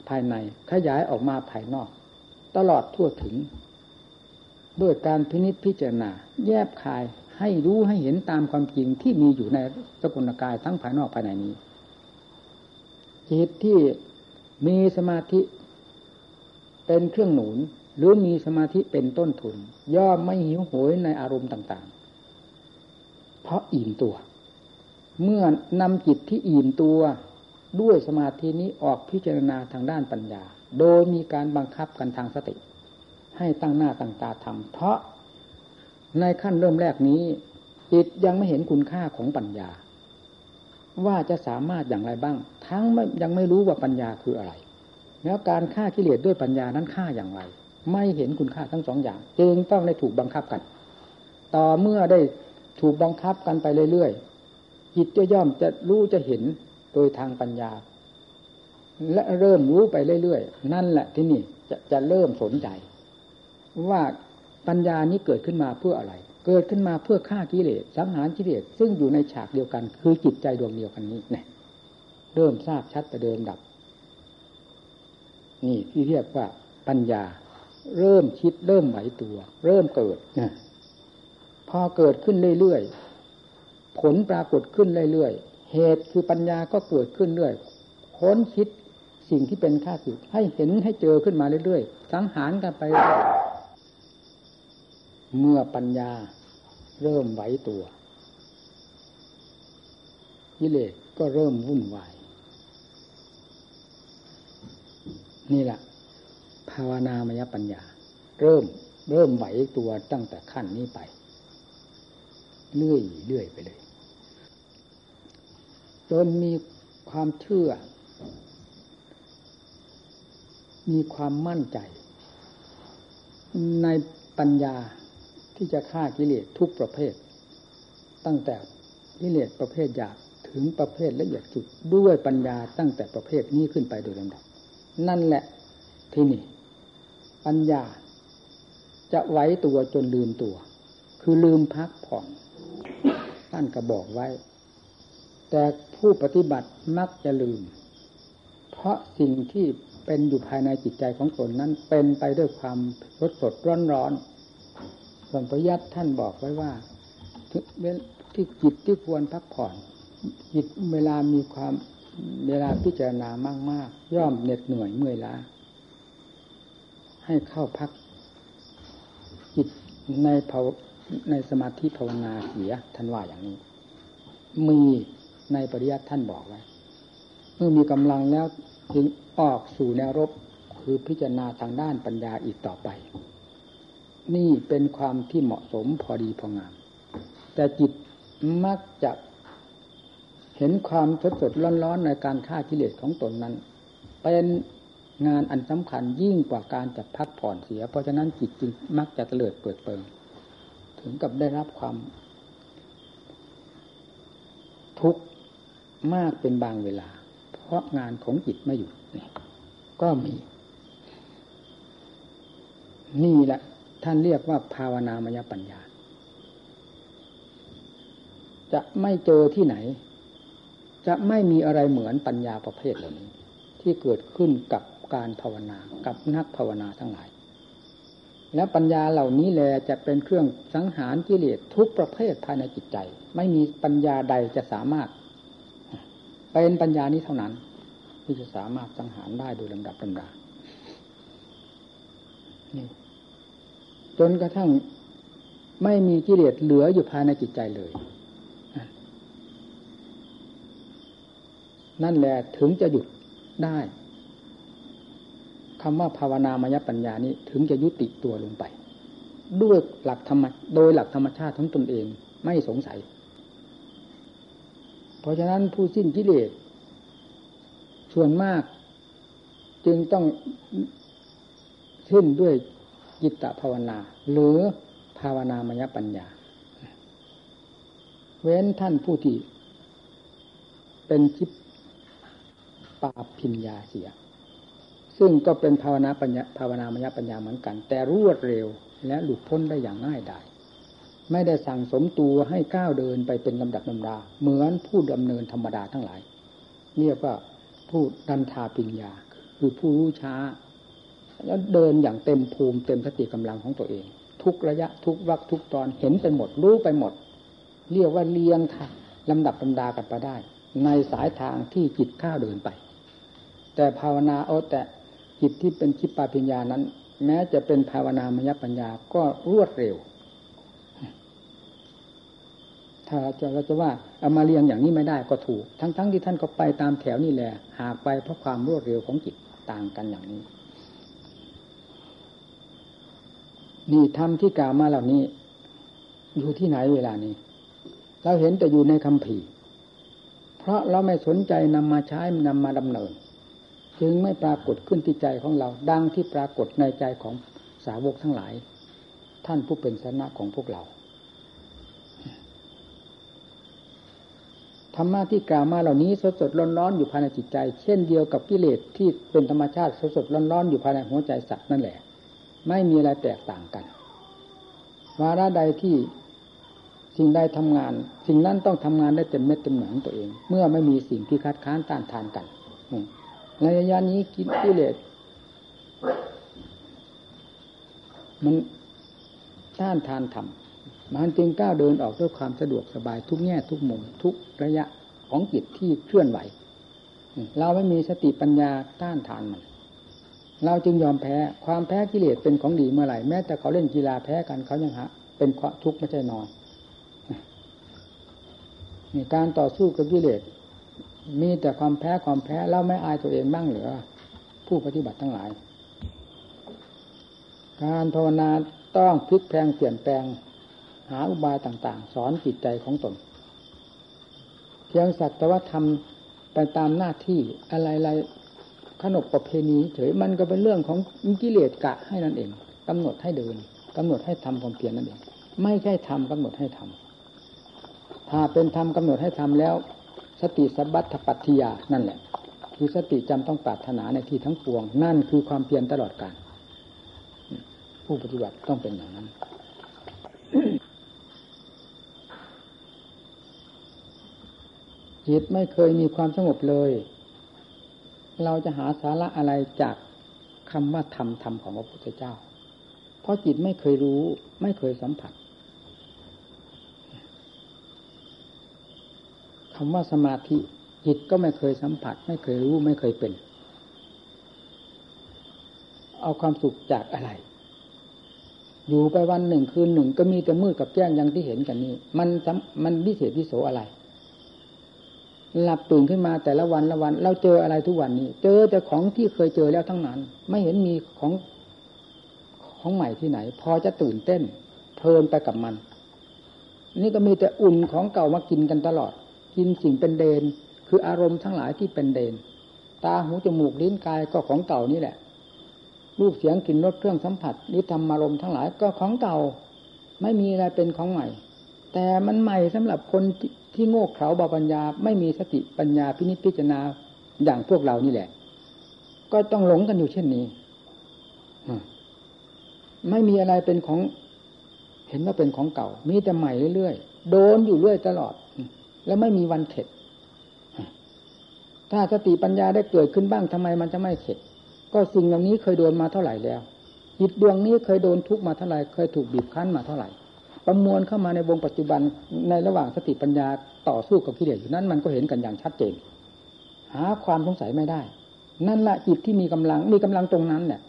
ภายในขยายออกมาภายนอก ตลอดทั่วถึงด้วยการพินิจพิจารณา แยบคายให้รู้ให้เห็นตามความจริงที่มีอยู่ในสกุลกายทั้งภายนอกภายในนี้จิตที่มีสมาธิเป็นเครื่องหนุนหรือมีสมาธิเป็นต้นทุน ย่อมไม่หิวโหยในอารมณ์ต่างๆ เพราะอิ่มตัว เมื่อนำจิตที่อิ่มตัวด้วยสมาธินี้ออกพิจารณาทางด้านปัญญา โดยมีการบังคับกันทางสติ ให้ตั้งหน้าตั้งตาทำเพราะในขั้นเริ่มแรกนี้จิตยังไม่เห็นคุณค่าของปัญญา ว่าจะสามารถอย่างไรบ้าง ทั้งยังไม่รู้ว่าปัญญาคืออะไร แล้วการฆ่ากิเลสด้วยปัญญานั้นฆ่าอย่างไร ไม่เห็นคุณค่าทั้งสองอย่าง จึงต้องได้ถูกบังคับกัน ต่อเมื่อได้ ถูกบังคับกันไปเรื่อยๆจิตจะย่อมจะรู้จะเห็นโดยทางปัญญา และเริ่มรู้ไปเรื่อยๆ นั่นแหละที่นี่จะจะเริ่มสนใจ ว่าปัญญานี้เกิดขึ้นมาเพื่ออะไร เกิดขึ้นมาเพื่อฆ่ากิเลสสังหารกิเลสซึ่งอยู่ในฉากเดียวกัน คือจิตใจดวงเดียวกันนี้เนี่ยเริ่มทราบชัดประเดิมดับ นี่ที่เรียกว่าปัญญา เริ่มคิดเริ่มไหวตัว เริ่มเกิดนะ พอเกิดขึ้นเรื่อยๆ ผลปรากฏขึ้นเรื่อยๆ เหตุคือปัญญาก็เกิดขึ้นเรื่อย ค้นคิดสิ่งที่เป็นข้าศึกให้เห็นให้เจอขึ้นมาเรื่อยๆ สังหารกันไป เมื่อปัญญาเริ่มไหวตัวกิเลสก็เริ่มวุ่นวาย นี่แหละภาวนามยปัญญา เริ่มเริ่มไหวตัวตั้งแต่ขั้นนี้ไป เลื่อยเลื่อยไปเลย จนมีความเชื่อ มีความมั่นใจ ในปัญญาที่จะฆ่ากิเลสทุกประเภท ตั้งแต่กิเลสประเภทหยาบถึงประเภทละเอียดสุดด้วยปัญญาตั้งแต่ประเภทนี้ขึ้นไปโดยลำดับ นั่นแหละที่นี่ ปัญญาจะไว้ตัวจนลืมตัว คือลืมพักผ่อนานก็บอกไว้ แต่ผู้ปฏิบัติมักจะลืม เพราะสิ่งที่เป็นอยู่ภายในจิตใจของตนนั้นเป็นไปด้วยความรสสดร้อนร้อนส่วนปริยัติท่านบอกไว้ว่าที่จิตที่ควรพักผ่อน จิตเวลามีความเวลาพิจารณามาก ๆ ย่อมเหน็ดเหนื่อยเมื่อยล้า ให้เข้าพักจิตในภา ในสมาธิภาวนาเสียท่านว่าอย่างนี้ มีในปริยัติท่านบอกไว้เมื่อมีกำลังแล้วจึงออกสู่แนวรบคือพิจารณาทางด้านปัญญาอีกต่อไป นี่เป็นความที่เหมาะสมพอดีพองาม แต่จิตมักจะเห็นความสดสดร้อนๆในการฆ่ากิเลสของตนนั้น เป็นงานอันสำคัญยิ่งกว่าการจะพักผ่อนเสีย เพราะฉะนั้นจิตจึงมักจะเตลิดเปิดเปิง ถึงกับได้รับความ ทุกข์มากเป็นบางเวลา เพราะงานของจิตไม่อยู่นี่ก็มี นี่แหละท่านเรียกว่าภาวนามยปัญญา จะไม่เจอที่ไหน จะไม่มีอะไรเหมือนปัญญาประเภทเหล่านี้ ที่เกิดขึ้นกับการภาวนากับนักภาวนาทั้งหลาย และปัญญาเหล่านี้แหละจะเป็นเครื่องสังหารกิเลสทุกประเภทภายในจิตใจ ไม่มีปัญญาใดจะสามารถ เป็นปัญญานี้เท่านั้น ที่จะสามารถสังหารได้โดยลำดับลำดาจนกระทั่งไม่มีกิเลสเหลืออยู่ภายในจิตใจเลย นั่นแหละถึงจะหยุดได้ คำว่าภาวนามยปัญญานี้ถึงจะยุติตัวลงไป ด้วยหลักธรรมโดยหลักธรรมชาติของตนเองไม่สงสัย เพราะฉะนั้นผู้สิ้นกิเลสส่วนมาก จึงต้องสิ้นด้วยจิตตภาวนา หรือภาวนามยปัญญา เว้นท่านผู้ที่เป็นชิปปาพิญญาเสีย ซึ่งก็เป็นภาวนาปัญญาภาวนามยปัญญาเหมือนกัน แต่รวดเร็วและหลุดพ้นได้อย่างง่ายดายไม่ได้สั่งสมตัวให้ก้าวเดินไปเป็นลำดับลำดา เหมือนผู้ดำเนินธรรมดาทั้งหลาย เรียกว่าผู้ดันทาปิญญา คือผู้รู้ช้า แล้วเดินอย่างเต็มภูมิเต็มสติกำลังของตัวเอง ทุกระยะทุกวักทุกตอนเห็นไปหมดรู้ไปหมด เรียกว่าเลียงลำดับลำดากันไปได้ ในสายทางที่จิตข้าวเดินไป แต่ภาวนาเอาแต่ จิตที่เป็นชิปปาปิญญานั้น แม้จะเป็นภาวนามยปัญญาก็รวดเร็ว ถ้าจะเราจะว่าเอามาเรียงอย่างนี้ไม่ได้ก็ถูก ทั้งๆทที่ท่านก็ไปตามแถวนี่แหละ หากไปเพราะความรวดเร็วของจิตต่างกันอย่างนี้ นี่ธรรมที่กล่าวมาเหล่านี้ อยู่ที่ไหนเวลานี้ เราเห็นแต่อยู่ในคำผีเพราะเราไม่สนใจนำมาใช้นำมาดำเนิน จึงไม่ปรากฏขึ้นที่ใจของเรา ดังที่ปรากฏในใจของสาวกทั้งหลาย ท่านผู้เป็นสนะของพวกเราธรรมะที่กล่าวมาเหล่านี้สดสดร้อนร้อนอยู่ภายในจิตใจ เช่นเดียวกับกิเลสที่เป็นธรรมชาติสดสดร้อนร้อนอยู่ภายในหัวใจสัตว์นั่นแหละ ไม่มีอะไรแตกต่างกัน วาระใดที่สิ่งใดทำงาน สิ่งนั้นต้องทำงานได้เต็มเม็ดเต็มหนังตัวเอง เมื่อไม่มีสิ่งที่คัดค้านต้านทานกัน ในระยะนี้กินกิเลสมันต้านทานทำมันจึงก้าวเดินออกด้วยความสะดวกสบายทุกแง่ทุกมุมทุกระยะของจิตที่เคลื่อนไหว เราไม่มีสติปัญญาต้านทานมัน เราจึงยอมแพ้ความแพ้กิเลสเป็นของดีเมื่อไหร่แม้แต่เขาเล่นกีฬาแพ้กันเขายังฮะ เป็นความทุกข์ไม่ใช่นอนการต่อสู้กับกิเลส มีแต่ความแพ้ความแพ้แล้วไม่อายตัวเองบ้างเหรือผู้ปฏิบัติทั้งหลาย การภาวนาต้องพลิกแพงเปลี่ยนแปลงหาอุบายต่าง ๆ สอนจิตใจของตน เพียงสักแต่ว่าทำไปตามหน้าที่อะไรๆขนบประเพณีเฉยมันก็เป็นเรื่องของกิเลสกะให้นั่นเองกำหนดให้เดินกำหนดให้ทำความเพียรนั่นเอง ไม่ใช่ทำกำหนดให้ทำถ้าเป็นธรรมกำหนดให้ทำแล้ว สติสัพพปัตถิยานั่นแหละ คือสติจำต้องปรารถนาในที่ทั้งปวง นั่นคือความเพียรตลอดกาลผู้ปฏิบัติต้องเป็นอย่างนั้นจิตไม่เคยมีความสงบเลย เราจะหาสาระอะไรจากคำว่าธรรมธรรมของพระพุทธเจ้า เพราะจิตไม่เคยรู้ ไม่เคยสัมผัส คำว่าสมาธิจิตก็ไม่เคยสัมผัส ไม่เคยรู้ไม่เคยเป็น เอาความสุขจากอะไร อยู่ไปวันหนึ่งคืนหนึ่ง ก็มีแต่มืดกับแจ้งอย่างที่เห็นกันนี้ มันมันวิเศษวิโสอะไรหลับตื่นขึ้นมาแต่ละวันละวัน เราเจออะไรทุกวันนี้ เจอแต่ของที่เคยเจอแล้วทั้งนั้น ไม่เห็นมีของของใหม่ที่ไหน พอจะตื่นเต้นเพลินไปกับมัน นี่ก็มีแต่อุ่นของเก่ามากินกันตลอด กินสิ่งเป็นเดน คืออารมณ์ทั้งหลายที่เป็นเดน ตาหูจมูกลิ้นกายก็ของเก่านี่แหละ รูปเสียงกลิ่นรสเครื่องสัมผัสหรือธรรมารมณ์ทั้งหลายก็ของเก่า ไม่มีอะไรเป็นของใหม่ แต่มันใหม่สำหรับคนที่โง่เขลาบาปัญญา ไม่มีสติปัญญาพินิจพิจารณาอย่างพวกเรานี่แหละ ก็ต้องหลงกันอยู่เช่นนี้ไม่มีอะไรเป็นของ เห็นว่าเป็นของเก่า มีแต่ใหม่เรื่อยๆ โดนอยู่เรื่อยตลอด แล้วไม่มีวันเข็ด ถ้าสติปัญญาได้เกิดขึ้นบ้างทำไมมันจะไม่เข็ด ก็สิ่งเหล่านี้เคยโดนมาเท่าไหร่แล้วจิตดวงนี้เคยโดนทุกมาเท่าไหร่เคยถูกบีบคั้นมาเท่าไหร่ ประมวลเข้ามาในวงปัจจุบันในระหว่างสติปัญญาต่อสู้กับกิเลสอยู่นั้นมันก็เห็นกันอย่างชัดเจน หาความสงสัยไม่ได้ นั่นละจิตที่มีกำลังมีกำลังตรงนั้นเนี่ย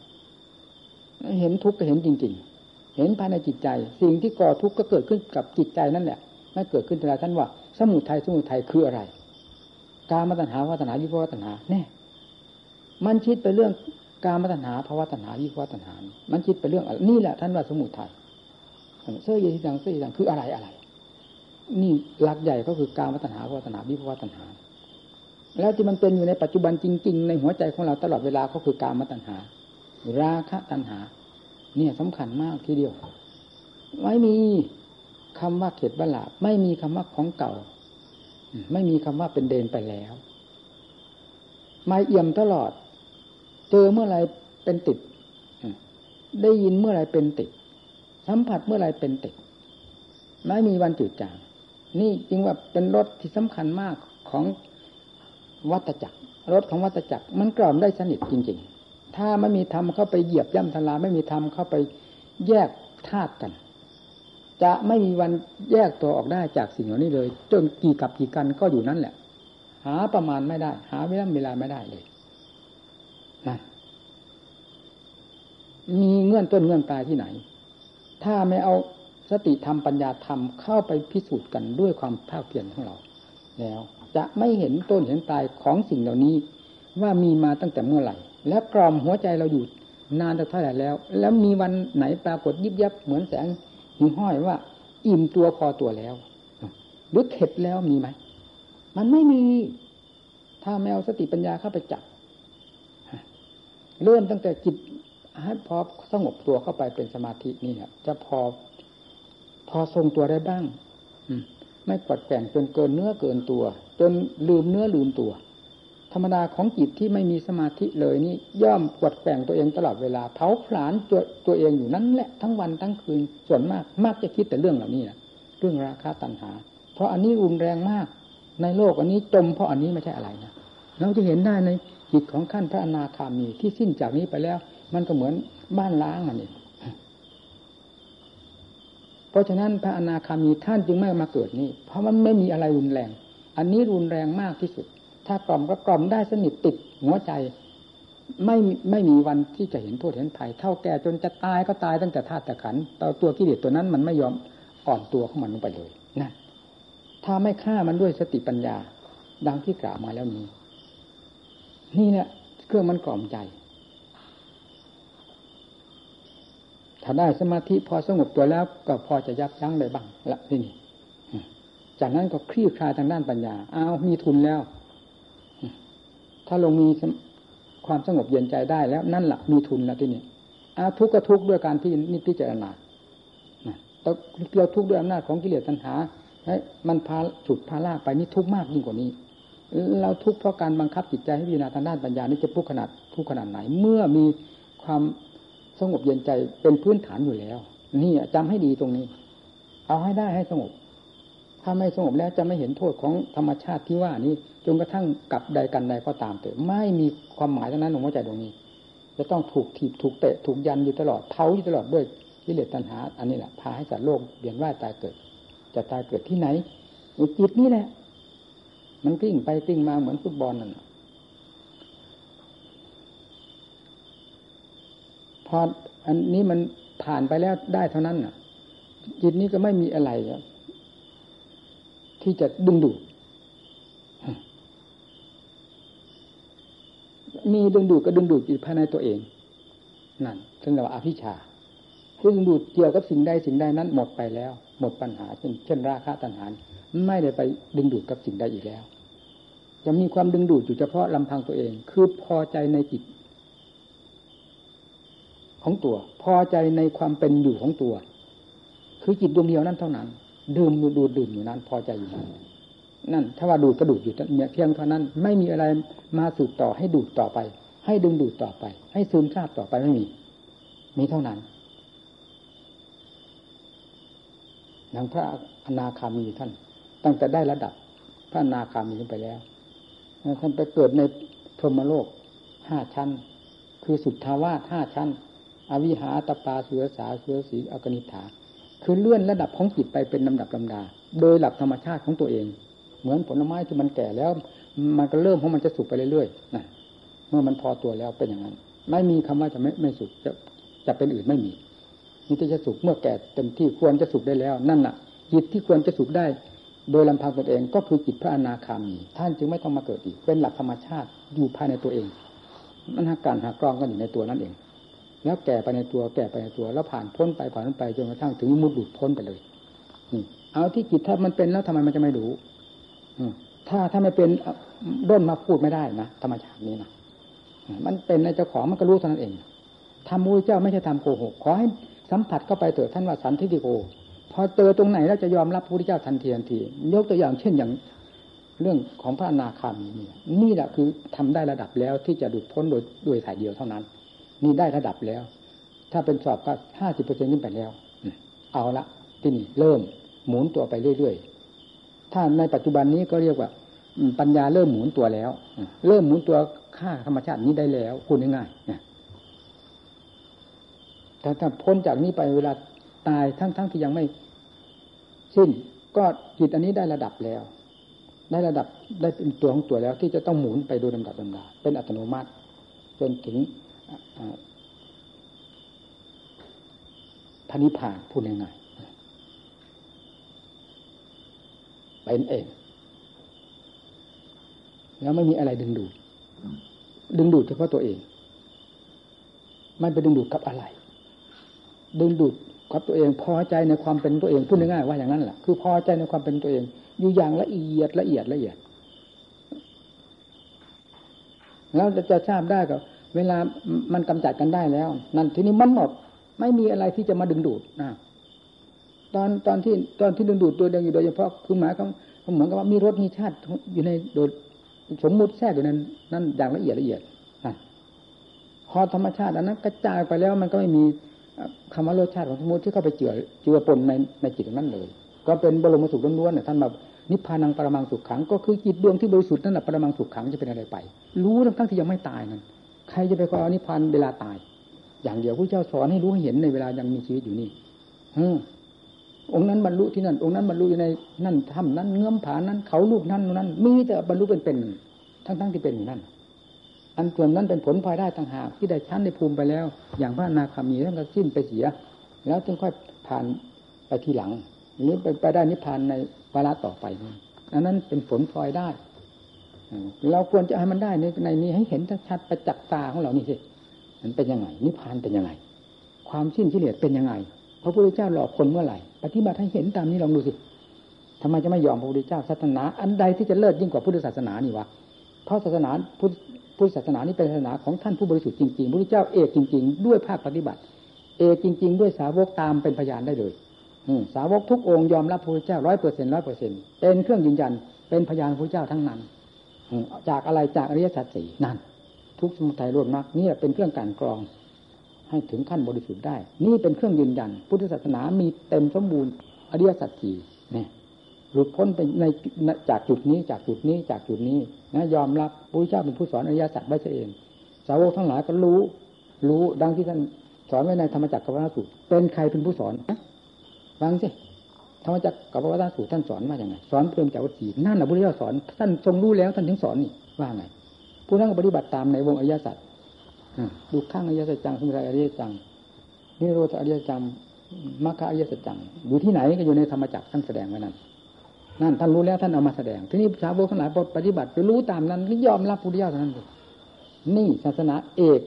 เห็นทุกข์ก็เห็นจริง ๆ เห็นภายในจิตใจ สิ่งที่ก่อทุกข์ก็เกิดขึ้นกับจิตใจนั่นแหละไม่เกิดขึ้นแต่ท่านว่า สมุทัยสมุทัยคืออะไร การมาตัญหาวัฒนาวิภวตัญหาแน่มันคิดไปเรื่องการมาตัญหาภาวะตัญหาวิภวตัญหา มันคิดไปเรื่องอะไรนี่แหละท่านว่าสมุทัยเสื้อเยดังเสื้อเยดังคืออะไรอะไร นี่หลักใหญ่ก็คือการมาตัญหาภาวะตัญหาวิภวตัญหา แล้วที่มันเป็นอยู่ในปัจจุบันจริง ๆ ในหัวใจของเราตลอดเวลาก็คือการมาตัญหา ราคะตัณหา เนี่ยสำคัญมากทีเดียว ไม่มี คำว่าเข็ดบลาบไม่มีคำว่าของเก่า ไม่มีคำว่าเป็นเดนไปแล้วไม่เอี่ยมตลอด เจอเมื่อไรเป็นติด ได้ยินเมื่อไรเป็นติด สัมผัสเมื่อไรเป็นติด ไม่มีวันจืดจาง นี่จริงว่าเป็นรถที่สำคัญมากของวัตจักร รถของวัตจักร มันกล่อมได้สนิทจริง ๆ ถ้าไม่มีธรรมเข้าไปเหยียบย่ำทลาไม่มีธรรมเข้าไปแยกธาตุกัน จะไม่มีวันแยกตัวออกได้จากสิ่งเหล่านี้เลย จนกี่กับกี่กันก็อยู่นั่นแหละ หาประมาณไม่ได้ หาเวลาเวลาไม่ได้เลยนะมีเงื่อนต้นเงื่อนปลายที่ไหน ถ้าไม่เอาสติธรรมปัญญาธรรมเข้าไปพิสูจน์กันด้วยความภาคเพียรของเรา แล้ว จะไม่เห็นต้นเห็นปลายของสิ่งเหล่านี้ ว่ามีมาตั้งแต่เมื่อไหร่ แล้วกล่อมหัวใจเราอยู่นานเท่าไหร่แล้ว แล้วมีวันไหนปรากฏยิบยับเหมือนแสง หิ่งห้อยว่า อิ่มตัวพอตัวแล้วหรือเข็ดแล้วมีไหมมันไม่มี ถ้าแมวสติปัญญาเข้าไปจับเริ่มตั้งแต่จิตให้พอสงบตัวเข้าไปเป็นสมาธินี่เนี่ยจะพอ พอทรงตัวได้บ้างไม่กดแก่งจนเกินเนื้อเกินตัว จนลืมเนื้อลืมตัว ธรรมดาของจิตที่ไม่มีสมาธิเลยนี่ย่อมกดแปงตัวเองตลอดเวลาเผาผลาญตัวตัวเองอยู่นั้นแหละทั้งวันทั้งคืนส่วนมากมากจะคิดแต่เรื่องเหล่านี้นะเรื่องราคาตัณหา เพราะอันนี้รุนแรงมาก ในโลกอันนี้จมเพราะอันนี้ไม่ใช่อะไรนะเราจะเห็นได้ในจิตของขั้นพระอนาคามีที่สิ้นจากนี้ไปแล้ว มันก็เหมือนบ้านล้างอันนี้เพราะฉะนั้นพระอนาคามีท่านจึงไม่มาเกิดนี่เพราะมันไม่มีอะไรรุนแรง อันนี้รุนแรงมากที่สุด ถ้ากล่อมก็กล่อมได้สนิทติดหัวใจ ไม่ไม่มีวันที่จะเห็นโทษเห็นภัยเท่าแก่จนจะตายก็ตายตั้งแต่ธาตุแต่ขันต่อตัวกิเลสตัวนั้นมันไม่ยอมอ่อนตัวของมันลงไปเลยนั่นถ้าไม่ฆ่ามันด้วยสติปัญญา ดังที่กล่าวมาแล้วนี้ นี่เนี่ยเครื่องมันกล่อมใจ ถ้าได้สมาธิพอสงบตัวแล้วก็พอจะยับยั้งได้บ้างละที่นี่จากนั้นก็คลี่คลายทางด้านปัญญา เอามีทุนแล้ว ถ้าลงมีความสงบเย็นใจได้แล้วนั่นแหละมีทุนแล้วที่นี่อาทุกข์ก็ทุกข์ด้วยการที่นิพพิจารณาเราทุกข์ด้วยอำนาจของกิเลสตัณหาให้มันพาฉุดพาลากไปนี่ทุกข์มากยิ่งกว่านี้ เราทุกข์เพราะการบังคับจิตใจให้พิจารณาทางด้านปัญญานี่จะพุกขนาดทุกขนาดไหน เมื่อมีความสงบเย็นใจเป็นพื้นฐานอยู่แล้ว นี่จำให้ดีตรงนี้ เอาให้ได้ให้สงบ ถ้าไม่สงบแล้วจะไม่เห็นโทษของธรรมชาติที่ว่านี้จนกระทั่งกับใดกันใดก็ตามเถอะไม่มีความหมายเท่านั้นของหัวใจตรงนี้ จะต้องถูกถีบถูกเตะถูกยันอยู่ตลอดเท้าอยู่ตลอดด้วยวิเลตัณหา อันนี้แหละพาให้สัตว์โลกเบียนว่ายตายเกิด จะตายเกิดที่ไหนจิตนี่แหละมันกลิ้งไปกลิ้งมาเหมือนฟุตบอลนั่นพออันนี้มันผ่านไปแล้วได้เท่านั้นน่ะ จิตนี้ก็ไม่มีอะไร ที่จะดึงดูดมีดึงดูดก็ดึงดูดจิตภายในตัวเองนั่นเรียกว่าอภิชาคือดึงดูดเกี่ยวกับสิ่งใดสิ่งใดนั้นหมดไปแล้ว หมดปัญหาเช่นเช่นราคะตัณหาไม่ได้ไปดึงดูดกับสิ่งใดอีกแล้ว จะมีความดึงดูดอยู่เฉพาะลำพังตัวเอง คือพอใจในจิต ของตัว พอใจในความเป็นอยู่ของตัว คือจิตดวงเดียวนั้นเท่านั้น ดื่มดูดดื่มอยู่นั้น พอใจอยู่นั้นนั่น ถ้าว่าดูดก็ดูดอยู่เนี่ยเพียงเท่านั้น ไม่มีอะไรมาสืบต่อให้ดูดต่อไป ให้ดึงดูดต่อไป ให้ซึมซาบต่อไปไม่มี มีเท่านั้นอย่างพระอนาคามีท่าน ตั้งแต่ได้ระดับ พระอนาคามีขึ้นไปแล้วท่านไปเกิดในพรหมโลกห้าชั้น คือสุทธาวาสห้าชั้น อวิหาตปาเสือสาเสือสีอกนิฐา คือเลื่อนระดับของจิตไปเป็นลำดับลำดา โดยหลักธรรมชาติของตัวเอง เหมือนผลไม้ที่มันแก่แล้ว มันก็เริ่มของมันจะสุกไปเรื่อยๆนะเมื่อมันพอตัวแล้วเป็นอย่างนั้น ไม่มีคำว่าจะไม่ไม่สุกจะจะเป็นอื่นไม่มีนี่จะสุกเมื่อแก่เต็มที่ควรจะสุกได้แล้ว นั่นแหะจิตที่ควรจะสุกได้ โดยลำพังตนเองก็คือจิตพระอนาคามี ท่านจึงไม่ต้องมาเกิดอีก เป็นหลักธรรมชาติอยู่ภายในตัวเอง มันหักการหักกรองกันอยู่ในตัวนั่นเอง แล้วแก่ไปในตัวแก่ไปในตัว แล้วผ่านพ้นไปผ่านพ้นไปจนกระทั่งถึงมุดหลุดพ้นไปเลยนี่เอาที่จิตถ้ามันเป็นแล้วทำไมมันจะไม่รู้ถ้าถ้าไม่เป็นด้นมาพูดไม่ได้นะธรรมชาตินี้นะมันเป็นในเจ้าของมันก็รู้เท่านั้นเองทำมูเจ้าไม่ใช่ทำโกหกขอให้สัมผัสเข้าไปเถิดท่านว่าสันทิฏฐิโกพอเจอตรงไหนแล้วจะยอมรับพระพุทธเจ้าทันทีทันที ยกตัวอย่างเช่นอย่างเรื่องของพระอนาคามีนี่นี่แหละคือทำได้ระดับแล้วที่จะดุดพ้นโดยโดยสายเดียวเท่านั้น นี่ได้ระดับแล้ว ถ้าเป็นสอบก็ห้าสิบเปอร์เซ็นต์ขึ้นไปแล้ว เอาละที่นี่เริ่มหมุนตัวไปเรื่อยๆ ถ้าในปัจจุบันนี้ก็เรียกว่า ปัญญาเริ่มหมุนตัวแล้ว เริ่มหมุนตัวค่าธรรมชาตินี้ได้แล้วพูดง่ายๆถ้าถ้าพ้นจากนี้ไปเวลาตายทั้งๆทที่ยังไม่สิ้นก็จิตอันนี้ได้ระดับแล้ว ได้ระดับได้เป็นตัวของตัวแล้ว ที่จะต้องหมุนไปโดยลำดับลำดาเป็นอัตโนมัติ จนถึง พระนิพพานพูดง่ายๆเป็นเอง แล้วไม่มีอะไรดึงดูด ดึงดูดเฉพาะตัวเอง ไม่ไปดึงดูดกับอะไร ดึงดูดกับตัวเอง พอใจในความเป็นตัวเอง พูดง่ายๆว่าอย่างนั้นแหละคือพอใจในความเป็นตัวเอง อยู่อย่างละเอียดละเอียดละเอียดแล้วจะทราบได้ก็ เวลามันกำจัดกันได้แล้ว นั่นทีนี้มันหมด ไม่มีอะไรที่จะมาดึงดูดนะตอนตอนที่ตอนที่ดึงดูดตัวเองอยู่โดยเฉพาะคือหมายเขาเหมือนกับว่ามีรสมีชาติอยู่ในโดยสมมุติแทรกอยู่นั้นนั่นอย่างละเอียดละเอียดพอธรรมชาติอันนั้นกระจายไปแล้วมันก็ไม่มีคำว่ารสชาติของสมมติที่เข้าไปเจือเจือปนในในจิตนั้นเลย ก็เป็นบรมสุขล้วนๆเนี่ยท่านแบบนิพพานังปรมังสุขขัง ก็คือจิตดวงที่บริสุทธิ์นั่นแหละปรมังสุขขังจะเป็นอะไรไป รู้ทั้งทั้งที่ยังไม่ตายนั่น ใครจะไปคอยอนิพพานเวลาตาย อย่างเดียวพระเจ้าสอนให้รู้ให้เห็นในเวลายังมีชีวิตอยู่นี่องค์นั้นบรรลุที่นั่น องค์นั้นบรรลุอยู่ในนั่นถ้ำนั้นเงื้อมผานั้น เขาลูกนั้นนั้นมีแต่บรรลุเป็นๆทั้งทั้งที่เป็นอยู่นั่น อันส่วนนั้นเป็นผลพลอยได้ต่างหากที่ได้ชั้นในภูมิไปแล้ว อย่างพระนาคามีท่านก็สิ้นไปเสีย แล้วจึงค่อยผ่านไปทีหลังหรือไปไปได้นิพพานในเวลาต่อไปอันนั้นเป็นผลพลอยได้ เราควรจะให้มันได้ในในนี้ให้เห็นชัดประจักษ์ตาของเรานี่สิมันเป็นยังไงนิพพานเป็นยังไง ความสิ้นกิเลสเป็นยังไงพระพุทธเจ้าหลอกคนเมื่อไหร่ปฏิบัติให้เห็นตามนี้ลองดูสิทำไมจะไม่ยอมพระพุทธเจ้าศาสนา อันใดที่จะเลิศยิ่งกว่าพุทธศาสนานี่วะเพราะศาสนาพุทธพุทธศาสนานี้เป็นศาสนาของท่านผู้บริสุทธิ์จริงๆพระพุทธเจ้าเอกจริง ๆ ด้วยภาคปฏิบัติ เอกจริง ๆ ด้วยสาวกตามเป็นพยานได้เลยสาวกทุกองค์ยอมรับพระพุทธเจ้าร้อยเปอร์เซ็นต์ร้อยเปอร์เซ็นต์เป็นเครื่องยืนยันเป็นพยานพระพุทธเจ้าทั้งนั้น จากอะไรจากอริยสัจสี่นั่น ทุกสมุทัยรวมนักนี่เป็นเครื่องการกรอง ให้ถึงขั้นบริสุทธิ์ได้ นี่เป็นเครื่องยืนยัน พุทธศาสนามีเต็มสมบูรณ์อริยสัจสี่เนี่ยหลุดพ้นไปในจากจุดนี้จากจุดนี้จากจุดนี้นะยอมรับพระเจ้าเป็นผู้สอนอริยสัจไว้เองสาวกทั้งหลายก็รู้ รู้ดังที่ท่านสอนไว้ในธรรมจักรกับพระสูตรเป็นใครเป็นผู้สอนฟังสิ ธรรมจักรกับพระสูตรท่านสอนว่าอย่างไงสอนเพิ่มจากวัตถีนั่นแหละพระเจ้าสอนท่านทรงรู้แล้วท่านถึงสอนนี่ว่าไงผู้นั้นก็ปฏิบัติตามในวงอริยสัจดูข้างอริยสัจจังสมุทัยอริยสัจจังนิโรธอริยสัจจังมรรคอริยสัจจังอยู่ที่ไหนก็อยู่ในธรรมจักรท่านแสดงไว้นั่นนั่นท่านรู้แล้วท่านเอามาแสดง ทีนี้ชาวโบทั้งหลายปฏิบัติไปรู้ตามนั้นยอมรับพุทธเจ้าเท่านั้นนี่ศาสนาเอก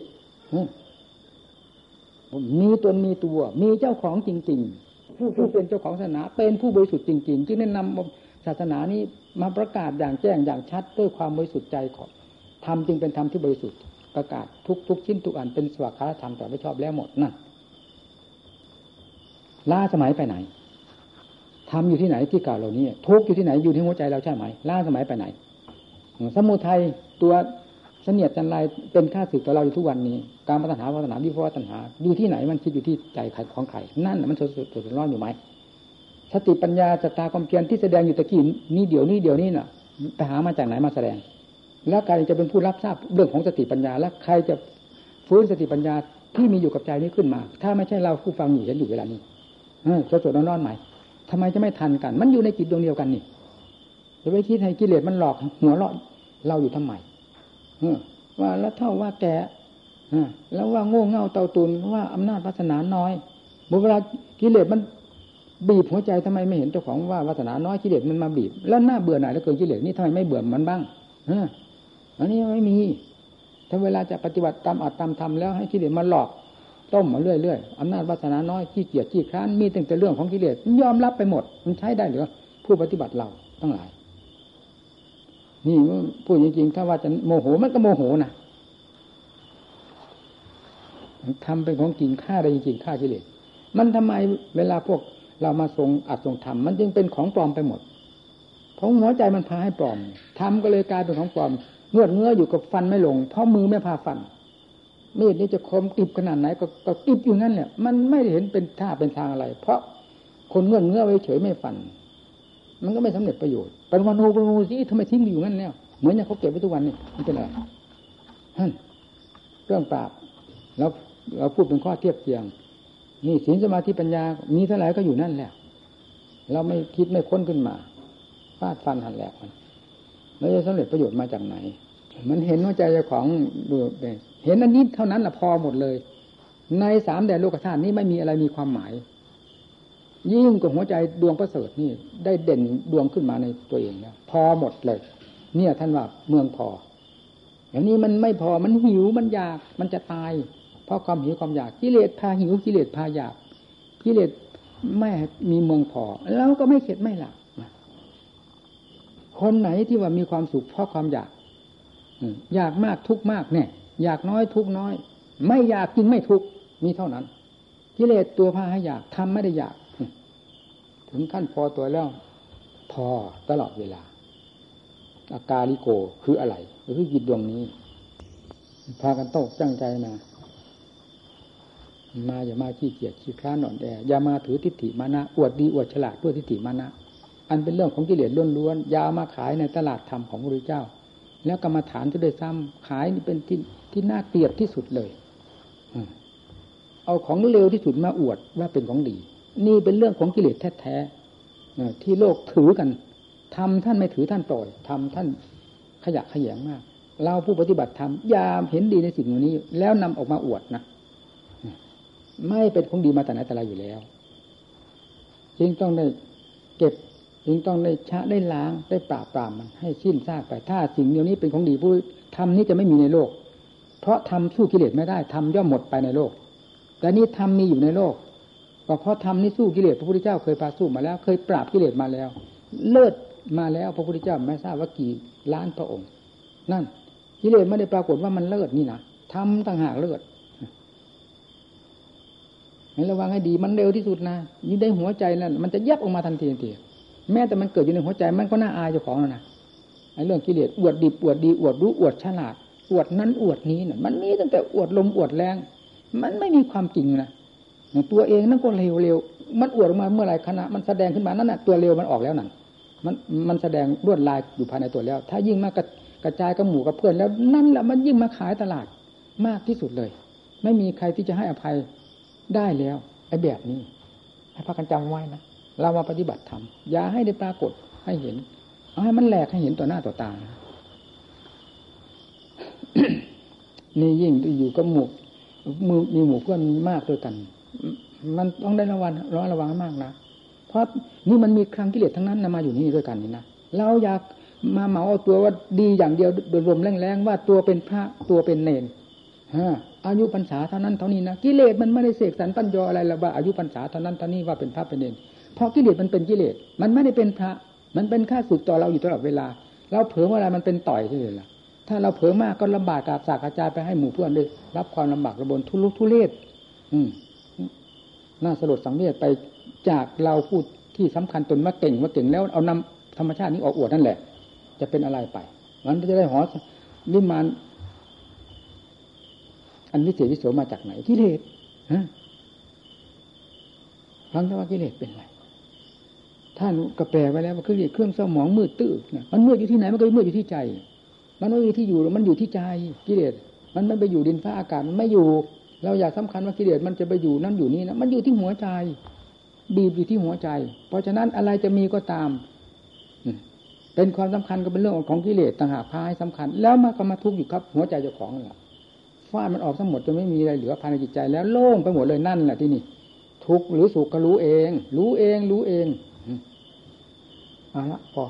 มีตนมีตัว มีเจ้าของจริง ๆ ผู้ผู้เป็นเจ้าของศาสนา เป็นผู้บริสุทธิ์จริงๆ จึงได้นำศาสนานี้มาประกาศอย่างแจ้งอย่างชัดด้วยความบริสุทธิ์ใจของธรรมจึงเป็นธรรมที่บริสุทธิ์ประกาศทุกทุกชิ้นทุกอันเป็นสวากาธรรมแต่ไม่ชอบแล้วหมดนั่นล่าสมัยไปไหนทำอยู่ที่ไหนที่กล่าวเหล่านี้ทุกอยู่ที่ไหนอยู่ที่หัวใจเราใช่ไหมล่าสมัยไปไหน สมุทัยตัว เสนียดจันไรเป็นค่าสึกต่อเราอยู่ทุกวันนี้ การปัญหาวัฒนาวิภวตัญหาอยู่ที่ไหนมันคิดอยู่ที่ใจของใครนั่นมันสดสดร้อนอยู่ไหมสติปัญญาสตาความเพียรที่แสดงอยู่ตะกี้นี่เดี๋ยวนี้เดี๋ยวนี้น่ะไปหามาจากไหนมาแสดง แล้วใครจะเป็นผู้รับทราบเรื่องของสติปัญญา และใครจะฟื้นสติปัญญาที่มีอยู่กับใจนี้ขึ้นมา ถ้าไม่ใช่เราผู้ฟังอยู่เห็นอยู่เวลานี้สดสดร้อนใหม่ทำไมจะไม่ทันกัน มันอยู่ในจิตดวงเดียวกันนี่จะไปคิดให้กิเลสมันหลอกหัวเราะเราอยู่ทำไม ว่าแล้วเท่าว่าแกแล้วว่าโง่เง่าเตาตุนว่าอำนาจวาสนาน้อยเวลากิเลสมันบีบหัวใจทำไมไม่เห็นเจ้าของว่าวาสนาน้อยกิเลสมันมาบีบ แล้วหน้าเบื่อหน่ายแล้วเกินกิเลสนี่ทำไมไม่เบื่อมันบ้างอันนี้ไม่มี ถ้าเวลาจะปฏิบัติตามอัตตามธรรมแล้วให้กิเลสมาหลอกต้มมาเรื่อยๆอำนาจวาสนาน้อยขี้เกียจขี้คร้านมีแต่แต่เรื่องของกิเลสยอมรับไปหมด มันใช้ได้หรือผู้ปฏิบัติเราทั้งหลาย นี่พูดจริงๆ ถ้าว่าจะโมโหมันก็โมโหนะทำเป็นของจริงฆ่าได้จริงๆฆ่ากิเลสมันทำไมเวลาพวกเรามาทรงอัดทรงทำมันจึงเป็นของปลอมไปหมดเพราะหัวใจมันพาให้ปลอมทำก็เลยกลายเป็นของปลอมเงือดเงื้ออยู่กับฟันไม่ลง เพราะมือไม่พาฟันมีดนี่จะคมกริบขนาดไหนก็ก็กริบอยู่นั่นแหละมันไม่เห็นเป็นท่าเป็นทางอะไร เพราะคนเงื่อนเงื่อไว้เฉยไม่ฟัน มันก็ไม่สำเร็จประโยชน์เป็นวันโนเป็นวันสิทำไมทิ้งอยู่นั่นเนี่ยเหมือนอย่างเขาเก็บไว้ทุกวันนี่มันเป็นอะไรฮั่นเรื่องปราบแล้วเราพูดเป็นข้อเทียบเทียง นี่ศีลสมาธิปัญญามีเท่าไหร่ก็อยู่นั่นแหละเราไม่คิดไม่ค้นขึ้นมาฟาดฟันหันแหลกมันแล้วจะสำเร็จประโยชน์มาจากไหน มันเห็นว่าใจเจ้าของดูเห็นอันนี้เท่านั้นแหละพอหมดเลย ในสามแดนโลกธาตุนี้ไม่มีอะไรมีความหมาย ยิ่งกว่าหัวใจดวงประเสริฐนี่ ได้เด่นดวงขึ้นมาในตัวเองแล้วพอหมดเลย เนี่ยท่านว่าเมืองพออย่างนี้มันไม่พอมันหิวมันอยากมันจะตาย เพราะความหิวความอยากกิเลสพาหิวกิเลสพาอยากกิเลสไม่มีเมืองพอ แล้วก็ไม่เข็ดไม่หลับคนไหนที่ว่ามีความสุขเพราะความอยากอยากมากทุกมากเนี่ย อยากน้อยทุกน้อย ไม่อยากจริงไม่ทุกมีเท่านั้นกิเลสตัวพาให้อยากทำไม่ได้อยาก ถึงขั้นพอตัวแล้ว พอตลอดเวลา อาการลิโกคืออะไรคือจิตดวงนี้ พากันโตกจังใจมามาอย่ามาขี้เกียจขี้คร้านหนอนแออย่ามาถือทิฏฐิมานะอวดดีอวดฉลาดด้วยทิฏฐิมานะอันเป็นเรื่องของกิเลสล้วนๆยามาขายในตลาดธรรมของพระพุทธเจ้า แล้วกรรมฐานจะได้ซ้ำขายนี่เป็นที่ที่น่าเกลียดที่สุดเลยเอาของเร็วที่สุดมาอวดว่าเป็นของดี นี่เป็นเรื่องของกิเลสแท้ๆที่โลกถือกันทำท่านไม่ถือท่านปล่อยทำท่านขยะขยงมาก เราผู้ปฏิบัติธรรมยามเห็นดีในสิ่งนี้ แล้วนำออกมาอวดนะไม่เป็นของดีมาแต่ไหนแต่ไรอยู่แล้วจึงต้องได้เก็บจึงต้องได้ชะได้ล้างได้ปราบปรามมันให้สิ้นซากไปถ้าสิ่งเดียวนี้เป็นของดีผู้ทำนี้จะไม่มีในโลก เพราะทำสู้กิเลสไม่ได้ทำย่อมหมดไปในโลกแต่นี้ทำมีอยู่ในโลก ก็เพราะทำนี้สู้กิเลสพระพุทธเจ้าเคยพาสู้มาแล้ว เคยปราบกิเลสมาแล้ว เลิศมาแล้วพระพุทธเจ้าไม่ทราบว่ากี่ล้านพระองค์ นั่นกิเลสไม่ได้ปรากฏว่ามันเลิศนี่นะทำต่างหากเลิศให้ระวังให้ดีมันเร็วที่สุดนะยิ่งได้หัวใจนั่นมันจะแยบออกมาทันทีทันทีแม้แต่มันเกิดอยู่ในหัวใจมันก็น่าอายเจ้าของแล้วนะไอ้เรื่องกิเลสอวดดีอวดดีอวดรู้อวดฉลาดอวดนั้นอวดนี้น่ะ มันมีตั้งแต่อวดลมอวดแรง มันไม่มีความจริงนะ ตัวเองนั่นก็เร็วเร็วมันอวดออกมาเมื่อไรขณะมันแสดงขึ้นมานั่นน่ะตัวเร็วมันออกแล้วนั่นมันมันแสดงรวดลายอยู่ภายในตัวแล้ว ถ้ายิ่งมากกระจายกับหมู่กับเพื่อนแล้วนั่นแหละมันยิ่งมาขายตลาดมากที่สุดเลย ไม่มีใครที่จะให้อภัยได้แล้วไอ้แบบนี้ ให้พากันจำไว้นะเรามาปฏิบัติธรรมอย่าให้ได้ปรากฏให้เห็น เอาให้มันแหลกให้เห็นต่อหน้าต่อตานี่ยิ่งอยู่กับหมู่มือมีหมู่เพื่อนมากด้วยกัน มันต้องได้ระวังร้อนระวังมากนะเพราะนี่มันมีครั้งกิเลสทั้งนั้นนะมาอยู่นี่ด้วยกันนี่นะเราอยากมาเหมาเอาตัวว่าดีอย่างเดียวโดยรวมแรงๆว่าตัวเป็นพระตัวเป็นเนนฮะอายุพรรษาเท่านั้นเท่านี้นะกิเลสมันไม่ได้เสกสรรปัญญาอะไรหรอกว่าอายุพรรษาเท่านั้นเท่านี้ว่าเป็นพระเป็นเนนเพราะกิเลสมันเป็นกิเลสมันไม่ได้เป็นพระ มันเป็นค่าสุดต่อเราอยู่ตลอดเวลา เราเผลอเมื่อไรมันเป็นต่อยที่เลยล่ะถ้าเราเผลอมากก็ลำบากกาบสากกระจายไปให้หมู่เพื่อนได้รับความลำบากระบนทุลุทุเลศอืม น่าสลดสังเวชไปจากเราพูดที่สำคัญตนว่าเก่งว่าเก่งแล้วเอานำธรรมชาตินี้ออกอวดนั่นแหละ จะเป็นอะไรไปมันจะได้หอนิมานอันวิเศษวิโสมาจากไหนกิเลสฮะฟังแต่ว่ากิเลสเป็นอะไรท่านกระแปลไว้แล้วมันคือเรียกเครื่องสมองมืดตื้อเนี่ยมันมืดอยู่ที่ไหนมันก็มืดอยู่ที่ใจ มันไม่มีที่อยู่มันอยู่ที่ใจกิเลสมันไม่ไปอยู่ดินฟ้าอากาศมันไม่อยู่ เราอยากสำคัญว่ากิเลสมันจะไปอยู่นั่นอยู่นี่นะมันอยู่ที่หัวใจ บีบอยู่ที่หัวใจ เพราะฉะนั้นอะไรจะมีก็ตาม เป็นความสำคัญก็เป็นเรื่องของกิเลสต่างหากพาให้สำคัญ แล้วมาก็มาทุกข์อยู่ครับ หัวใจเจ้าของนั่นแหละฟาดมันออกทั้งหมดจนไม่มีอะไรเหลือภายในจิตใจ แล้วโล่งไปหมดเลยนั่นแหละที่นี่ทุกข์หรือสุขก็รู้เอง รู้เองรู้เองเอาละพอ